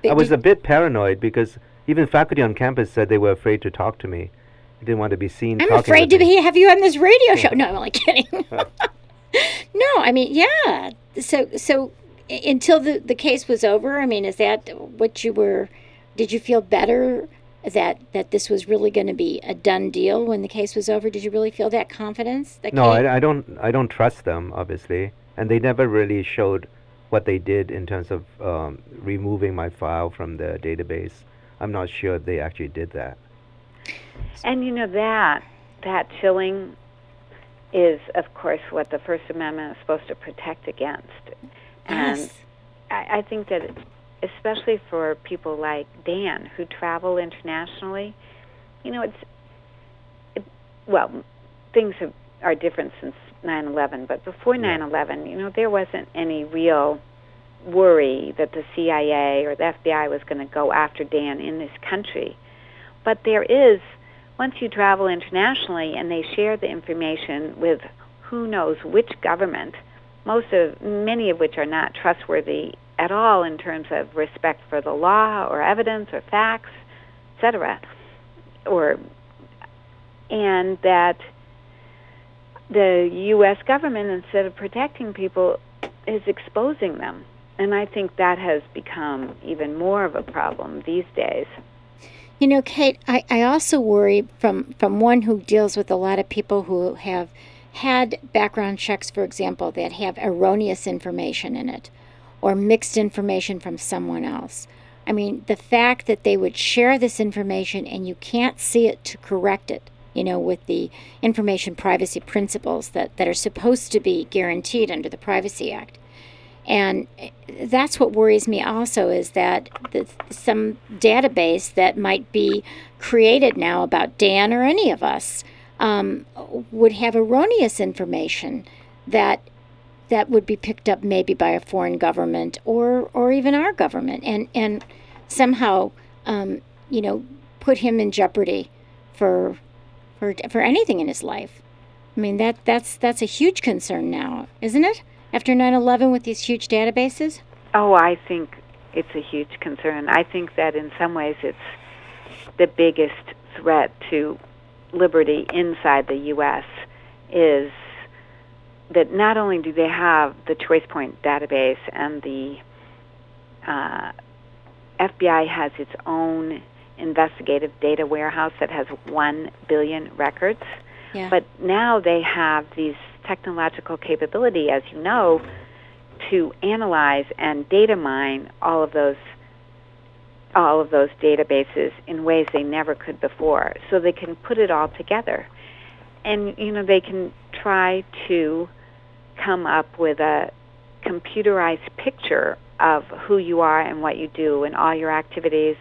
[SPEAKER 5] I was a bit paranoid because even faculty on campus said they were afraid to talk to me. They didn't want to be seen.
[SPEAKER 3] I'm afraid to
[SPEAKER 5] me.
[SPEAKER 3] be, have you on this radio show. No, I'm only kidding. no, I mean, yeah. So, so until the the case was over, I mean, is that what you were? Did you feel better that that this was really going to be a done deal when the case was over? Did you really feel that confidence? That
[SPEAKER 5] No, I, I don't. I don't trust them, obviously, and they never really showed what they did in terms of um, removing my file from the database. I'm not sure they actually did that.
[SPEAKER 4] And you know that that chilling is, of course, what the First Amendment is supposed to protect against. And
[SPEAKER 3] Yes.
[SPEAKER 4] Um, I, I think that, especially for people like Dan who travel internationally, you know, it's it, well, things have, are different since 9/11, but before 9/11, you know, there wasn't any real worry that the CIA or the FBI was going to go after Dan in this country. But there is once you travel internationally and they share the information with who knows which government, most of many of which are not trustworthy at all in terms of respect for the law or evidence or facts, etc. Or and that the US government instead of protecting people is exposing them. And I think that has become even more of a problem these days.
[SPEAKER 3] You know, Kate, I, I also worry from, from one who deals with a lot of people who have had background checks, for example, that have erroneous information in it or mixed information from someone else. I mean, the fact that they would share this information and you can't see it to correct it, you know, with the information privacy principles that, that are supposed to be guaranteed under the Privacy Act. And that's what worries me also is that the, some database that might be created now about Dan or any of us um, would have erroneous information that that would be picked up maybe by a foreign government or or even our government and and somehow um, you know put him in jeopardy for for for anything in his life. I mean that that's that's a huge concern now, isn't it? After 9/11 with these huge databases?
[SPEAKER 4] Oh, I think it's a huge concern. I think that in some ways it's the biggest threat to liberty inside the U.S. is that not only do they have the ChoicePoint database and the uh, FBI has its own investigative data warehouse that has 1 billion records.
[SPEAKER 3] Yeah.
[SPEAKER 4] But now they have these technological capability, as you know, to analyze and data mine all of those all of those databases in ways they never could before. So they can put it all together. And, you know, they can try to come up with a computerized picture of who you are and what you do and all your activities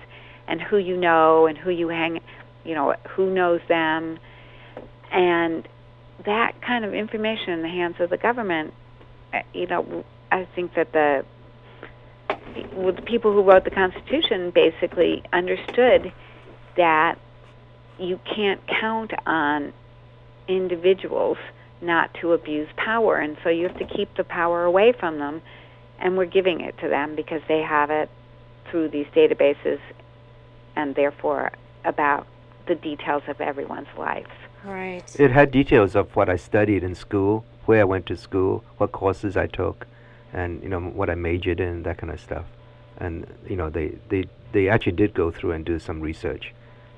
[SPEAKER 4] and who you know and who you hang, you know, who knows them. And that kind of information in the hands of the government, uh, you know, I think that the well, the people who wrote the Constitution basically understood that you can't count on individuals not to abuse power, and so you have to keep the power away from them, and we're giving it to them because they have it through these databases, and therefore about the details of everyone's lives.
[SPEAKER 3] Right.
[SPEAKER 5] It had details of what I studied in school, where I went to school, what courses I took, and you know what I majored in, that kind of stuff. And you know they they they actually did go through and do some research,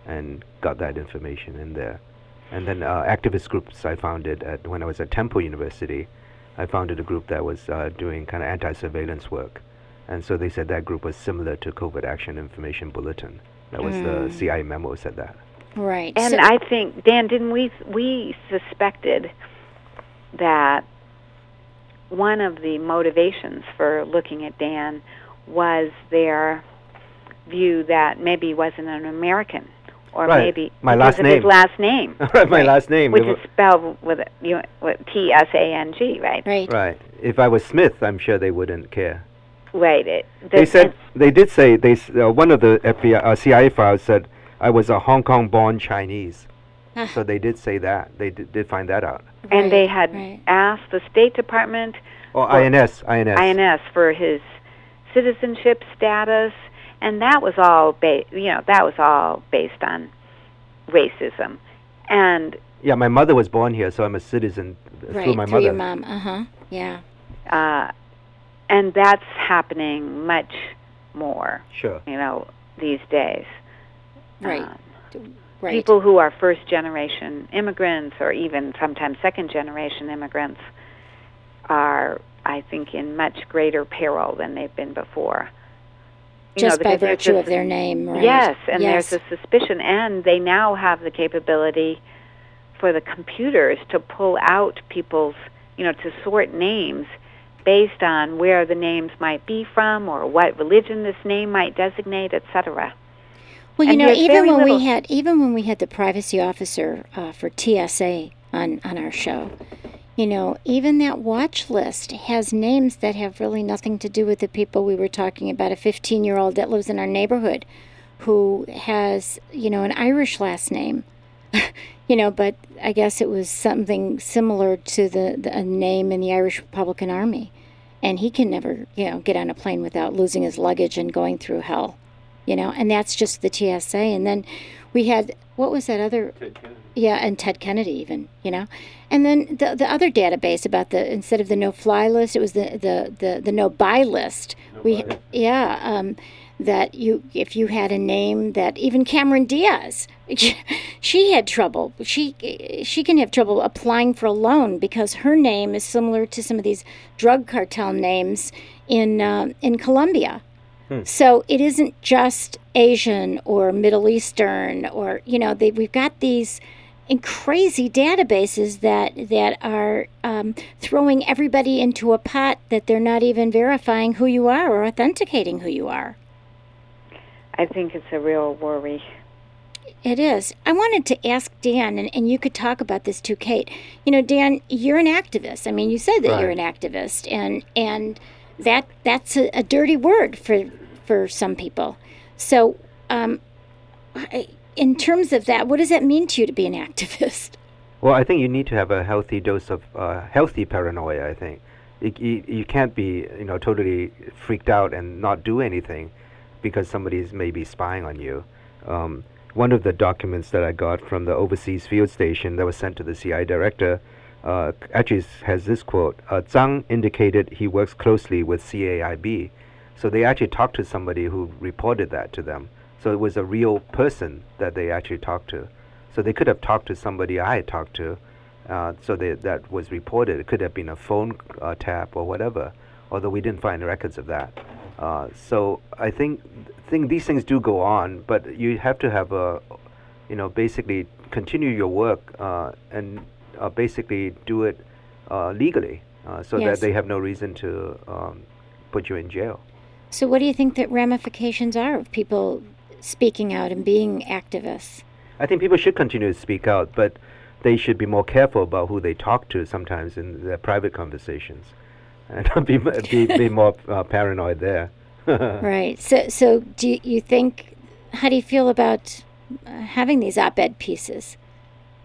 [SPEAKER 5] and got that information in there. And then uh, activist groups I founded at when I was at Temple University, I founded a group that was uh, doing kind of anti-surveillance work, and so they said that group was similar to Covert Action Information Bulletin. That was the CIA memo said that.
[SPEAKER 3] Right.
[SPEAKER 4] And
[SPEAKER 3] So-
[SPEAKER 4] I think Dan, didn't we we suspected that one of the motivations for looking at Dan was their view that maybe he wasn't an American, or
[SPEAKER 5] Right.
[SPEAKER 4] maybe
[SPEAKER 5] My last
[SPEAKER 4] of
[SPEAKER 5] name.
[SPEAKER 4] his last name,
[SPEAKER 5] right, my last name.
[SPEAKER 4] which is spelled with you know, T S A N G, right?
[SPEAKER 3] right.
[SPEAKER 5] right. If I was Smith, I'm sure they wouldn't care.
[SPEAKER 4] Right. It,
[SPEAKER 5] They said they did say they uh, one of the FBI uh, CIA files said I was a Hong Kong-born Chinese. So they did say that. They did, did find that out.
[SPEAKER 4] and they had
[SPEAKER 3] right.
[SPEAKER 4] asked the State Department
[SPEAKER 5] Oh,
[SPEAKER 4] Well,
[SPEAKER 5] INS, INS.
[SPEAKER 4] INS for his citizenship status, and that was all ba- you know that was all based on racism, and
[SPEAKER 5] Yeah, my mother was born here, so I'm a citizen
[SPEAKER 3] Right.
[SPEAKER 5] through my
[SPEAKER 3] through
[SPEAKER 5] mother.
[SPEAKER 3] your mom. Uh huh. Yeah.
[SPEAKER 4] uh, and that's happening much more,
[SPEAKER 5] Sure.
[SPEAKER 4] you know, these days.
[SPEAKER 3] Right.
[SPEAKER 4] Um,
[SPEAKER 3] Right.
[SPEAKER 4] People who are first generation immigrants, or even sometimes second generation immigrants, are, I think, in much greater peril than they've been before. You know,
[SPEAKER 3] just by
[SPEAKER 4] because there's
[SPEAKER 3] virtue
[SPEAKER 4] this-
[SPEAKER 3] of their name, right?
[SPEAKER 4] Yes, and
[SPEAKER 3] yes.
[SPEAKER 4] there's a suspicion, and they now have the capability for the computers to pull out people's, you know, to sort names based on where the names might be from or what religion this name might designate, etc.
[SPEAKER 3] Well, you
[SPEAKER 4] And
[SPEAKER 3] know, even when we had even when we had the privacy officer uh, for TSA on on our show, you know, even that watch list has names that have really nothing to do with the people we were talking about. A 15 year old that lives in our neighborhood, who has you know an Irish last name, you know, but I guess it was something similar to the, the a name in the Irish Republican Army, and he can never you know get on a plane without losing his luggage and going through hell you know, and that's just the TSA. And then we had what was that other? Yeah, and Ted Kennedy even, you know, and then the the other database about the instead of the no fly list, it was the the the, the no buy list. we yeah, um, that you if you had a name that even Cameron Diaz, she had trouble. She she can have trouble applying for a loan because her name is similar to some of these drug cartel names in uh, in Colombia. So it isn't just Asian or Middle Eastern or you know they, we've got these crazy databases that that are um, throwing everybody into a pot that they're not even verifying who you are or authenticating who you are.
[SPEAKER 4] I think it's a real worry.
[SPEAKER 3] It is. I wanted to ask Dan, and, and you could talk about this too, Kate. You know, Dan, you're an activist. I mean, you said that you're an activist, and and that that's a, a dirty word for for some people. So, um, I- in terms of that, what does that mean to you to be an activist?
[SPEAKER 5] Well, I think you need to have a healthy dose of uh, healthy paranoia. I think you, you, you can't be you know totally freaked out and not do anything because somebody's maybe spying on you. Um, one of the documents that I got from the overseas field station that was sent to the CIA director uh, actually has this quote: uh, "Tsang indicated he works closely with CAIB." So they actually talked to somebody who reported that to them. So it was a real person that they actually talked to. So they could have talked to somebody I had talked to. Uh, so they, that was reported. It could have been a phone uh, tap or whatever, although we didn't find records of that. Uh, so I think think these things do go on, but you have to have a, you know, basically continue your work uh, and uh, basically do it uh, legally, uh, so
[SPEAKER 3] Yes.
[SPEAKER 5] that they have no reason to um, put you in jail.
[SPEAKER 3] So, what do you think that ramifications are of people speaking out and being activists?
[SPEAKER 5] I think people should continue to speak out, but they should be more careful about who they talk to sometimes in their private conversations, and be be, be more uh, paranoid there.
[SPEAKER 3] Right. So, so do you, think? How do you feel about uh, having these op-ed pieces?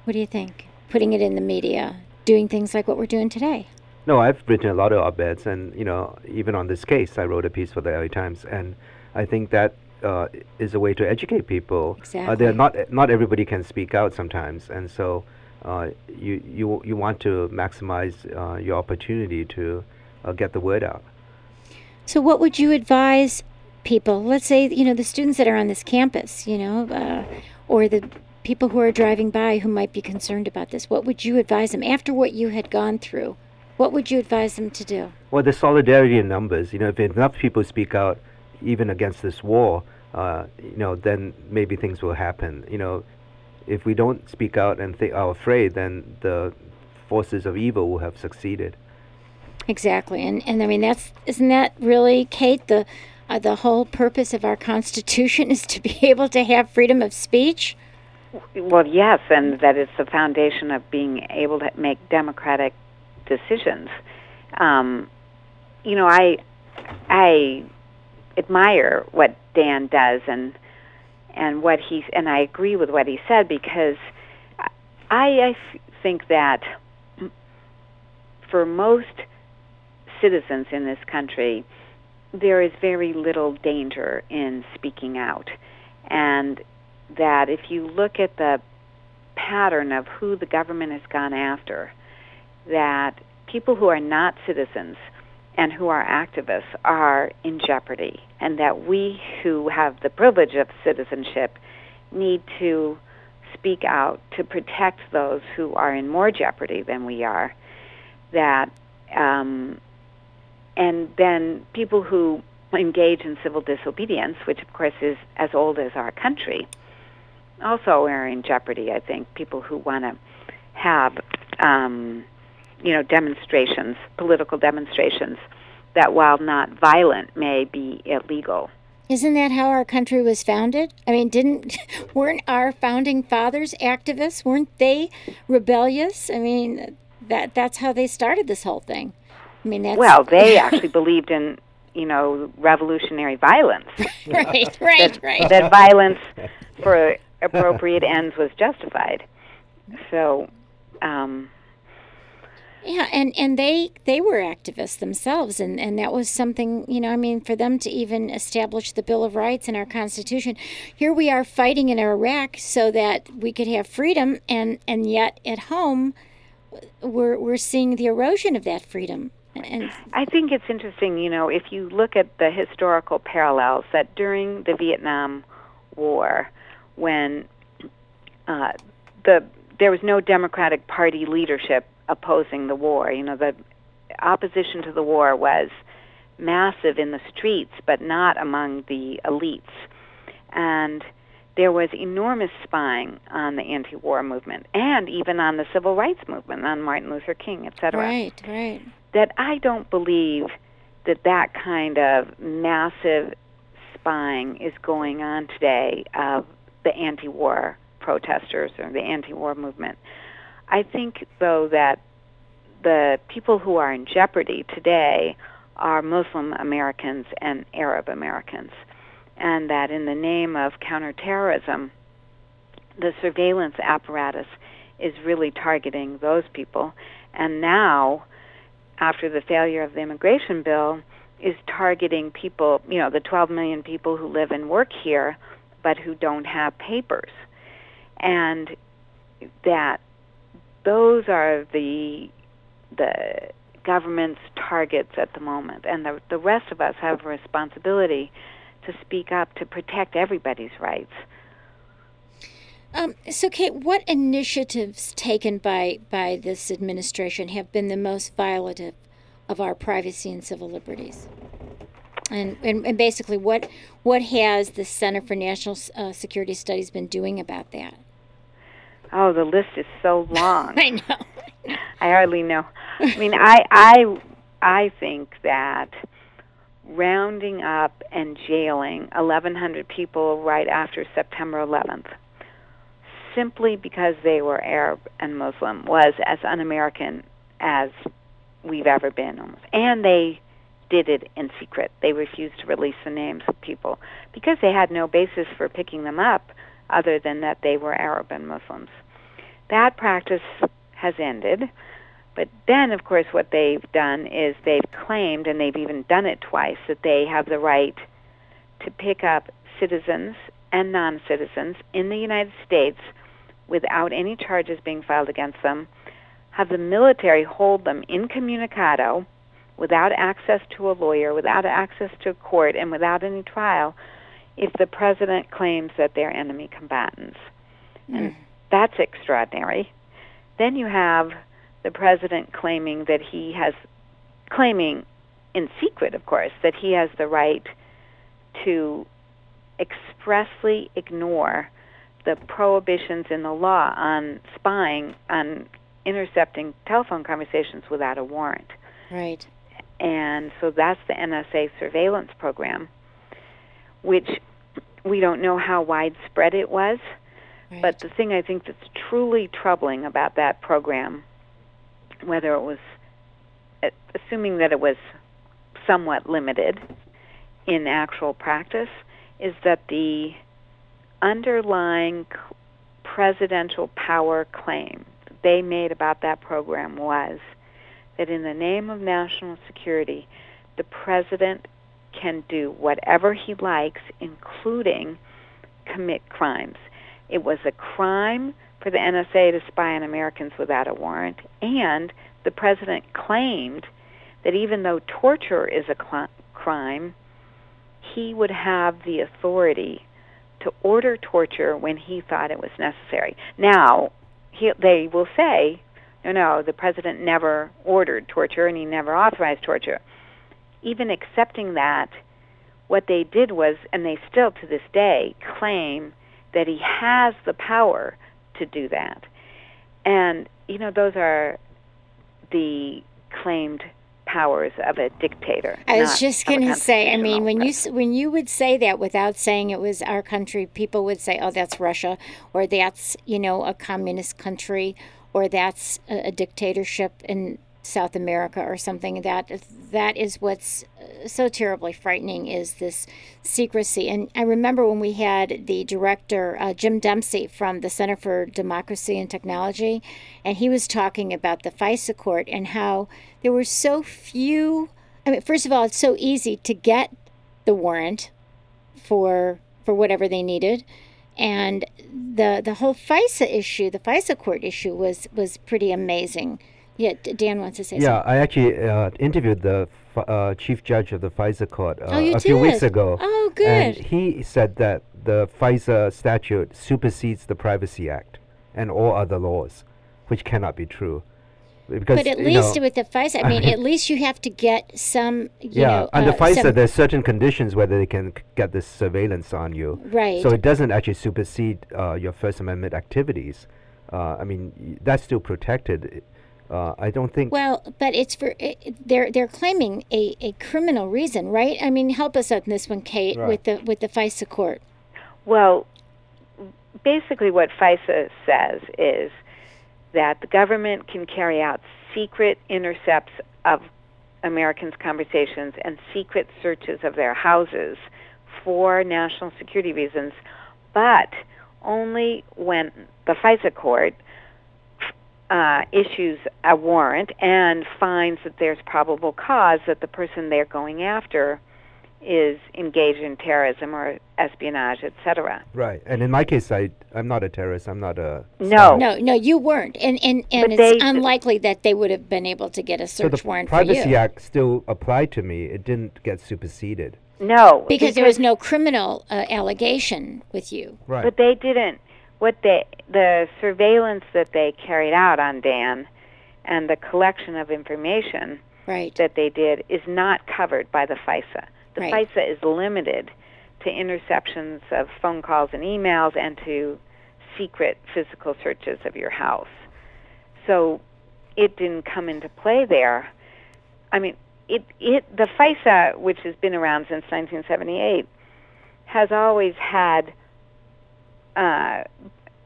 [SPEAKER 3] What do you think? Putting it in the media, doing things like what we're doing today.
[SPEAKER 5] No, I've written a lot of op-eds, and you know, even on this case, I wrote a piece for the LA Times, and I think that uh, is a way to educate people. Uh,
[SPEAKER 3] Exactly.
[SPEAKER 5] they're not not everybody can speak out sometimes, and so uh, you you you want to maximize uh, your opportunity to uh, get the word out.
[SPEAKER 3] So, what would you advise people? Let's say, you know, the students that are on this campus, you know, uh, or the people who are driving by who might be concerned about this. What would you advise them after what you had gone through? What would you advise them to do?
[SPEAKER 5] Well, the solidarity in numbers. You know, if enough people speak out, even against this war, uh, you know, then maybe things will happen. You know, if we don't speak out and th- are afraid, then the forces of evil will have succeeded.
[SPEAKER 3] Exactly, and and I mean that's isn't that really, Kate? The uh, the whole purpose of our Constitution is to be able to have freedom of speech.
[SPEAKER 4] Well, yes, and that it's the foundation of being able to make democratic decisions. Um, you know, I I admire what Dan does and and what he's and I agree with what he said because I, I think that for most citizens in this country there is very little danger in speaking out and that if you look at the pattern of who the government has gone after, that people who are not citizens and who are activists are in jeopardy, and that we who have the privilege of citizenship need to speak out to protect those who are in more jeopardy than we are. That, um, and then people who engage in civil disobedience, which of course is as old as our country, also are in jeopardy. I think people who want to have, um, you know, demonstrations, political demonstrations, that while not violent, may be illegal.
[SPEAKER 3] Isn't that how our country was founded? I mean, didn't weren't our founding fathers activists? Weren't they rebellious? I mean, that that's how they started this whole thing. I mean, that's
[SPEAKER 4] Well, they actually believed in, you know, revolutionary violence.
[SPEAKER 3] right, right, right.
[SPEAKER 4] that violence for appropriate ends was justified. So, um,
[SPEAKER 3] Yeah, and and they they were activists themselves, and and that was something you know. I mean, for them to even establish the Bill of Rights in our Constitution, here we are fighting in Iraq so that we could have freedom, and and yet at home, we're we're seeing the erosion of that freedom. And
[SPEAKER 4] I think it's interesting, you know, if you look at the historical parallels that during the Vietnam War, when uh, the there was no Democratic Party leadership opposing the war, you know, the opposition to the war was massive in the streets, but not among the elites, and there was enormous spying on the anti-war movement and even on the civil rights movement, on Martin Luther King, et cetera.
[SPEAKER 3] Right, right.
[SPEAKER 4] that I don't believe that that kind of massive spying is going on today of the anti-war protesters or the anti-war movement. I think though that the people who are in jeopardy today are Muslim Americans and Arab Americans and that in the name of counterterrorism the surveillance apparatus is really targeting those people and now after the failure of the immigration bill is targeting people, you know, the 12 million people who live and work here but who don't have papers. And that those are the the government's targets at the moment and the the rest of us have a responsibility to speak up to protect everybody's rights.
[SPEAKER 3] Um, so, Kate, what initiatives taken by by this administration have been the most violative of our privacy and civil liberties? And, and, and basically, what what has the Center for National uh, Security Studies been doing about that?
[SPEAKER 4] Oh, the list is so long.
[SPEAKER 3] I know.
[SPEAKER 4] I hardly know. I mean, I I I think that rounding up and jailing 1,100 people right after September 11th, simply because they were Arab and Muslim, was as un-American as we've ever been, almost. And they did it in secret. They refused to release the names of people because they had no basis for picking them up other than that they were Arab and Muslims. That practice has ended. But then, of course, what they've done is they've claimed, and they've even done it twice, that they have the right to pick up citizens and non citizens in the United States without any charges being filed against them, have the military hold them incommunicado without access to a lawyer, without access to a court, and without any trial if the president claims that they're enemy combatants. Mm. And that's extraordinary. Then you have the president claiming that he has, claiming in secret, of course, that he has the right to expressly ignore the prohibitions in the law on spying, on intercepting telephone conversations without a warrant.
[SPEAKER 3] Right.
[SPEAKER 4] And so that's the NSA surveillance program, which we don't know how widespread it was. Right. But the thing I think that's truly troubling about that program whether it was, uh, assuming that it was somewhat limited in actual practice, is that the underlying presidential power claim they made about that program was that in the name of national security, the president can do whatever he likes, including commit crimes. It was a crime for the NSA to spy on Americans without a warrant, and the president claimed that even though torture is a cl- crime, he would have the authority to order torture when he thought it was necessary. Now, he, they will say, no, no, the president never ordered torture and he never authorized torture. Even accepting that, what they did was, and they still to this day claim that he has the power to do that. And, you know, those are the claimed powers of a dictator.
[SPEAKER 3] I was just going to say, I mean, when you when you would say that without saying it was our country, people would say, "Oh, that's Russia," or "That's you know a communist country," or "That's a, dictatorship." in South America or something. That that is what's uh, so terribly frightening is this secrecy. And I remember when we had the director uh, Jim Dempsey from the Center for Democracy and Technology, and he was talking about the FISA court and how there were so few. I mean, first of all, it's so easy to get the warrant for for whatever they needed and the the whole FISA issue, the FISA court issue was was pretty amazing. Yeah, Dan wants to say something.
[SPEAKER 5] yeah,
[SPEAKER 3] something.
[SPEAKER 5] I actually uh, interviewed the uh, chief judge of the FISA court uh,
[SPEAKER 3] oh, a
[SPEAKER 5] did? few weeks ago.
[SPEAKER 3] Oh, good.
[SPEAKER 5] And he said that the FISA statute supersedes the Privacy Act and all other laws, which cannot be true.
[SPEAKER 3] Because, but at least know, with the FISA, I mean, at least you have to get some.
[SPEAKER 5] yeah,
[SPEAKER 3] know,
[SPEAKER 5] under
[SPEAKER 3] uh,
[SPEAKER 5] FISA, there's certain conditions whether they can get this surveillance on you.
[SPEAKER 3] Right.
[SPEAKER 5] So it doesn't actually supersede uh, your First Amendment activities. Uh, I mean, that's still protected. Uh, I don't think.
[SPEAKER 3] Well, but it's for it, they're they're claiming a, a criminal reason, right? I mean, help us out on this one, Kate, right. with the with the FISA court.
[SPEAKER 4] Well, basically, what FISA says is that the government can carry out secret intercepts of Americans' conversations and secret searches of their houses for national security reasons, but only when the FISA court uh, issues a warrant and finds that there's probable cause that the person they're going after is engaged in terrorism or espionage, etc.
[SPEAKER 5] Right. And in my case, I I'm not a terrorist. I'm not a
[SPEAKER 4] no,
[SPEAKER 3] no, no. You weren't, and and and but it's unlikely that they would have been able to get a search
[SPEAKER 5] so the
[SPEAKER 3] warrant
[SPEAKER 5] Privacy
[SPEAKER 3] for you.
[SPEAKER 5] Act still applied to me. It didn't get superseded.
[SPEAKER 4] No,
[SPEAKER 3] because, because there was no criminal uh, allegation with you.
[SPEAKER 5] Right.
[SPEAKER 4] But they didn't what they the surveillance that they carried out on Dan and the collection of information
[SPEAKER 3] right.
[SPEAKER 4] that they did is not covered by the FISA. The
[SPEAKER 3] Right.
[SPEAKER 4] FISA is limited to interceptions of phone calls and emails and to secret physical searches of your house. So it didn't come into play there. I mean, it it the FISA, which has been around since 1978, has always had uh,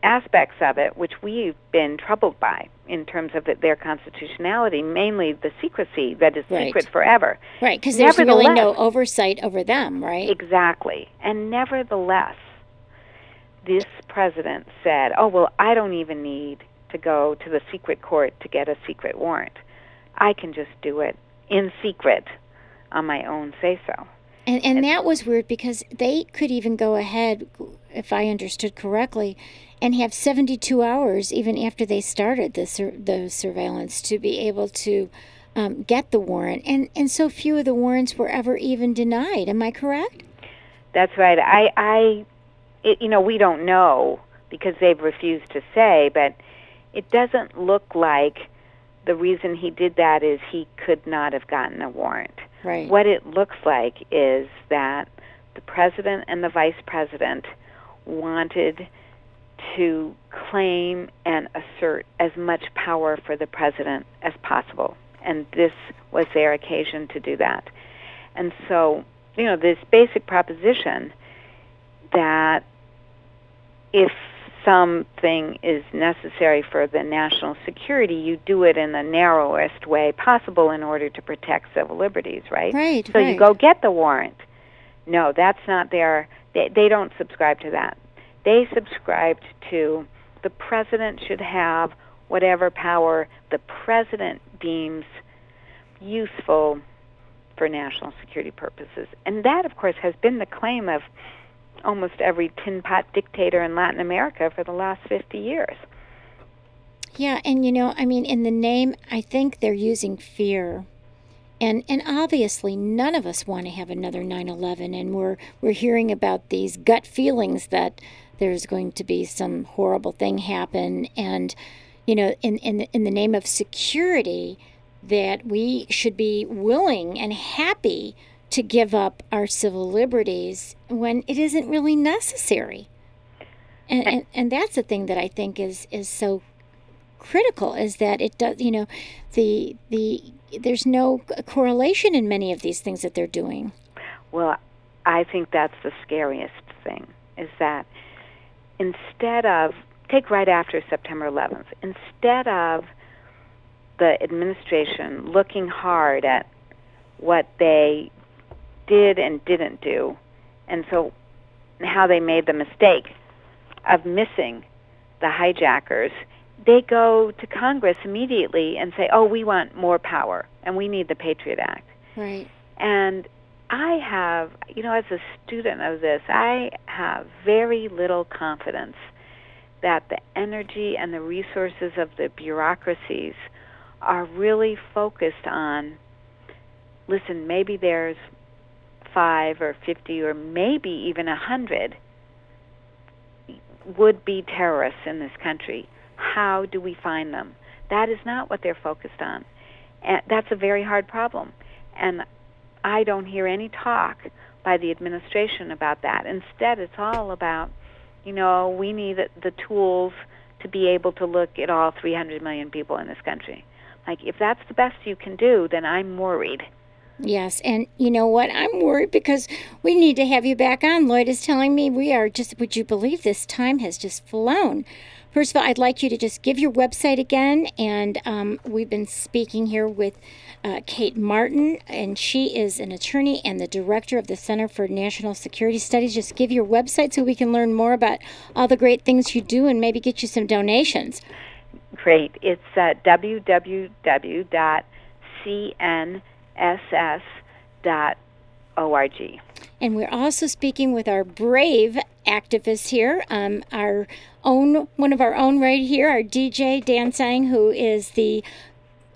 [SPEAKER 4] aspects of it which we've been troubled by in terms of their constitutionality, mainly the secrecy that is
[SPEAKER 3] Right.
[SPEAKER 4] secret forever.
[SPEAKER 3] Right, because there's really no oversight over them, right?
[SPEAKER 4] Exactly. And nevertheless, this president said, "Oh, well, I don't even need to go to the secret court to get a secret warrant. I can just do it in secret on my own say so."
[SPEAKER 3] And and that was weird because they could even go ahead, if I understood correctly, and have 72 hours even after they started the sur- the surveillance to be able to um, get the warrant. And and so few of the warrants were ever even denied. Am I correct?
[SPEAKER 4] That's right. I, I, it, you know, we don't know because they've refused to say, but it doesn't look like the reason he did that is he could not have gotten a warrant.
[SPEAKER 3] Right.
[SPEAKER 4] What it looks like is that the president and the vice president wanted to claim and assert as much power for the president as possible. And this was their occasion to do that. And so, you know, this basic proposition that if something is necessary for the national security, you do it in the narrowest way possible in order to protect civil liberties, right?
[SPEAKER 3] Right.
[SPEAKER 4] So
[SPEAKER 3] right.
[SPEAKER 4] you go get the warrant. No, that's not their. They, they don't subscribe to that. They subscribed to the president should have whatever power the president deems useful for national security purposes. And that, of course, has been the claim of almost every tin pot dictator in Latin America for the last 50 years.
[SPEAKER 3] Yeah, and you know, I mean, in the name, I think they're using fear. And, and obviously none of us want to have another 9/11 and we're we're hearing about these gut feelings that there's going to be some horrible thing happen and you know in in in the name of security that we should be willing and happy to give up our civil liberties when it isn't really necessary. And, and, and that's the thing that I think is, is so critical is that it does you know the the there's no correlation in many of these things that they're doing
[SPEAKER 4] Well, I think that's the scariest thing is that instead of take right after September 11th, instead of the administration looking hard at what they did and didn't do, and so how they made the mistake of missing the hijackers, they go to Congress immediately and say, "Oh, we want more power and we need the Patriot Act."
[SPEAKER 3] right
[SPEAKER 4] And I have, you know, as a student of this, I have very little confidence that the energy and the resources of the bureaucracies are really focused on listen, maybe there's 5 or 50 or maybe even a 100 would be terrorists in this country. How do we find them? That is not what they're focused on. And that's a very hard problem. And I don't hear any talk by the administration about that. Instead, it's all about, you know, we need the, tools to be able to look at all 300 million people in this country. Like, if that's the best you can do, then I'm worried.
[SPEAKER 3] yes and you know what i'm worried because we need to have you back on lloyd is telling me we are just would you believe this time has just flown First of all, I'd like you to just give your website again. And um, we've been speaking here with uh, Kate Martin, and she is an attorney and the director of the Center for National Security Studies. Just give your website so we can learn more about all the great things you do and maybe get you some donations.
[SPEAKER 4] Great. It's uh, www.cnss.org.
[SPEAKER 3] And we're also speaking with our brave activists here, um, our own one of our own right here, our DJ Dan Tsang, who is the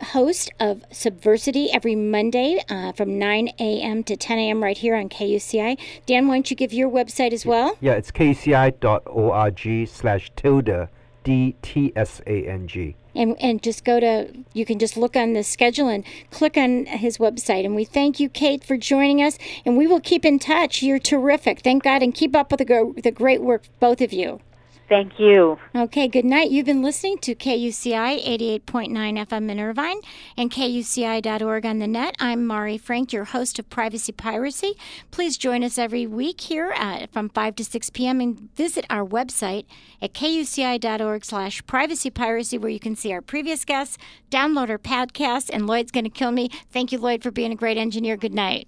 [SPEAKER 3] host of Subversity every Monday uh, from 9 a.m. to 10 a.m. right here on KUCI. Dan, why don't you give your website as well?
[SPEAKER 5] Yeah, it's kci.org slash tilde D T S A N G.
[SPEAKER 3] And, and just go to, you can just look on the schedule and click on his website. And we thank you, Kate, for joining us. And we will keep in touch. You're terrific. Thank God. And keep up with the, the great work, both of you.
[SPEAKER 4] Thank you.
[SPEAKER 3] Okay, good night. You've been listening to KUCI 88.9 FM in Irvine and KUCI.org on the net. I'm Mari Frank, your host of Privacy Piracy. Please join us every week here at, from 5 to 6 p.m. and visit our website at KUCI.org slash privacy piracy where you can see our previous guests, download our podcast, and Lloyd's going to kill me. Thank you, Lloyd, for being a great engineer. Good night.